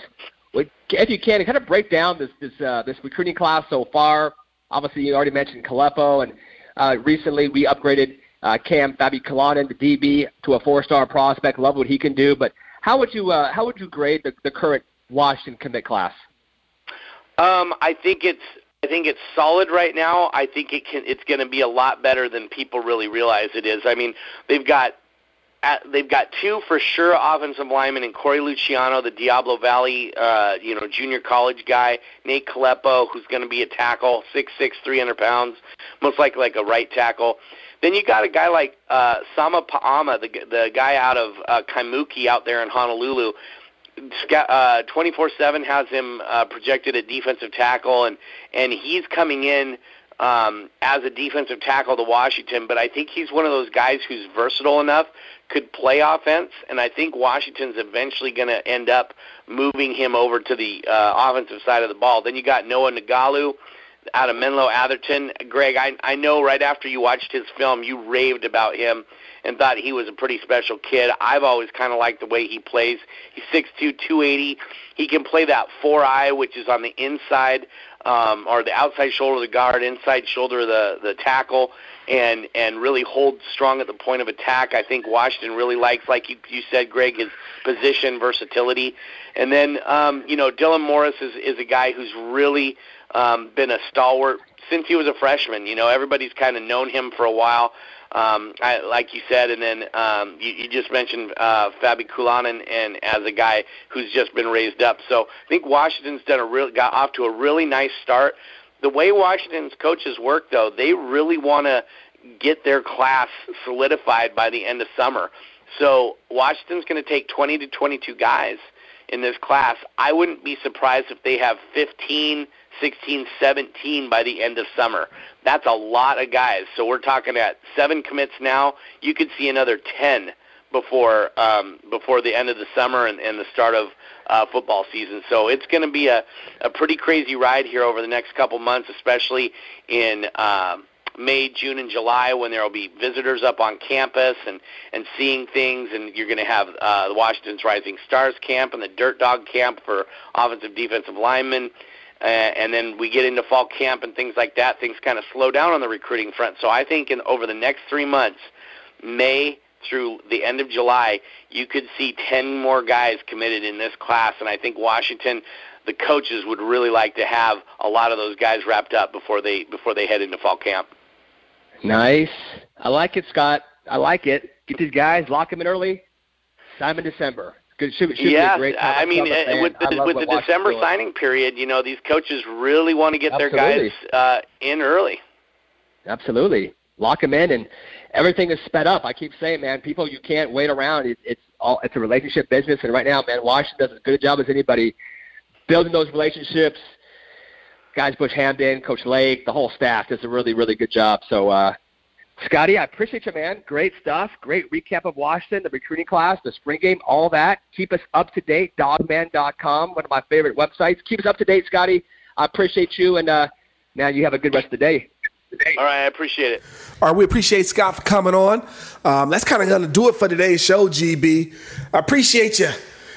If you can, kind of break down this this uh, this recruiting class so far. Obviously, you already mentioned Kalepo, and uh, recently we upgraded uh, Cam Fabiculanan, the DB, to a four-star prospect. Love what he can do. But how would you uh, how would you grade the, the current Washington commit class? Um, I think it's I think it's solid right now. I think it can it's going to be a lot better than people really realize it is. I mean, they've got at, they've got two for sure offensive linemen in Corey Luciano, the Diablo Valley, uh, you know, junior college guy, Nate Kalepo, who's going to be a tackle, six six, three hundred pounds, most likely like a right tackle. Then you got a guy like uh, Sama Paama, the the guy out of uh, Kaimuki out there in Honolulu uh, 24/7 has him uh, projected at defensive tackle, and and he's coming in um, as a defensive tackle to Washington. But I think he's one of those guys who's versatile enough, could play offense, and I think Washington's eventually going to end up moving him over to the uh, offensive side of the ball. Then you got Noah Nagalu out of Menlo Atherton. Greg, I I know right after you watched his film, you raved about him and thought he was a pretty special kid. I've always kind of liked the way he plays. He's 6'2", 280. He can play that four eye, which is on the inside um, or the outside shoulder of the guard, inside shoulder of the the tackle, and and really hold strong at the point of attack. I think Washington really likes, like you you said, Greg, his position versatility. And then um, you know Dylan Morris is is a guy who's really um, been a stalwart since he was a freshman. You know everybody's kind of known him for a while um, I, like you said, and then um, you, you just mentioned uh, Fabiculanan and as a guy who's just been raised up. So I think Washington's done a real got off to a really nice start. The way Washington's coaches work, though, they really want to get their class solidified by the end of summer. So Washington's going to take 20 to 22 guys in this class. I wouldn't be surprised if they have 15 16, 17 by the end of summer. That's a lot of guys. So we're talking at seven commits now. You could see another 10 before um, before the end of the summer and, and the start of uh, football season. So it's going to be a, a pretty crazy ride here over the next couple months, especially in uh, May, June, and July when there will be visitors up on campus and, and seeing things. And you're going to have uh, the Washington's Rising Stars camp and the Dirt Dog camp for offensive defensive linemen uh, and then we get into fall camp and things like that, things kind of slow down on the recruiting front. So I think in over the next three months, May through the end of July, you could see 10 more guys committed in this class. And I think Washington, the coaches would really like to have a lot of those guys wrapped up before they before they head into fall camp. Nice. I like it, Scott. I like it. Get these guys, lock them in early. Sign in December. Good. Should, should yes, be a great I mean, with the, with the December signing period, you know, these coaches really want to get Absolutely. their guys uh, in early. Absolutely, lock them in, and everything is sped up. I keep saying, man, people, you can't wait around. It, it's all it's a relationship business, and right now, man, Washington does as good a job as anybody building those relationships. Guys, Bush Hamdan, Coach Lake, the whole staff does a really, really good job. So, uh, Scotty, I appreciate you, man. Great stuff. Great recap of Washington, the recruiting class, the spring game, all that. Keep us up to date. Dawgman.com, one of my favorite websites. Keep us up to date, Scotty. I appreciate you, and uh, now you have a good rest of the day. All right, I appreciate it. All right, we appreciate Scott for coming on. Um, that's kind of going to do it for today's show, GB. I appreciate you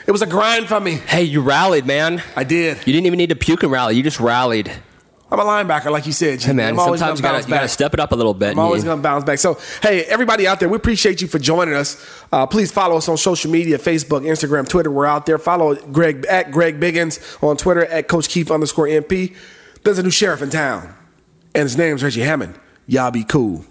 It was a grind for me. Hey, you rallied, man. I did. You didn't even need to puke and rally. You just rallied. I'm a linebacker, like you said. Hey, man. I'm Sometimes you gonna gotta, you gotta step it up a little bit. I'm always you- going to bounce back. So, hey, everybody out there, we appreciate you for joining us. Uh, please follow us on social media Facebook, Instagram, Twitter. We're out there. Follow Greg at Greg Biggins on Twitter at Coach Keith underscore MP. There's a new sheriff in town, and his name's Reggie Hammond. Y'all be cool.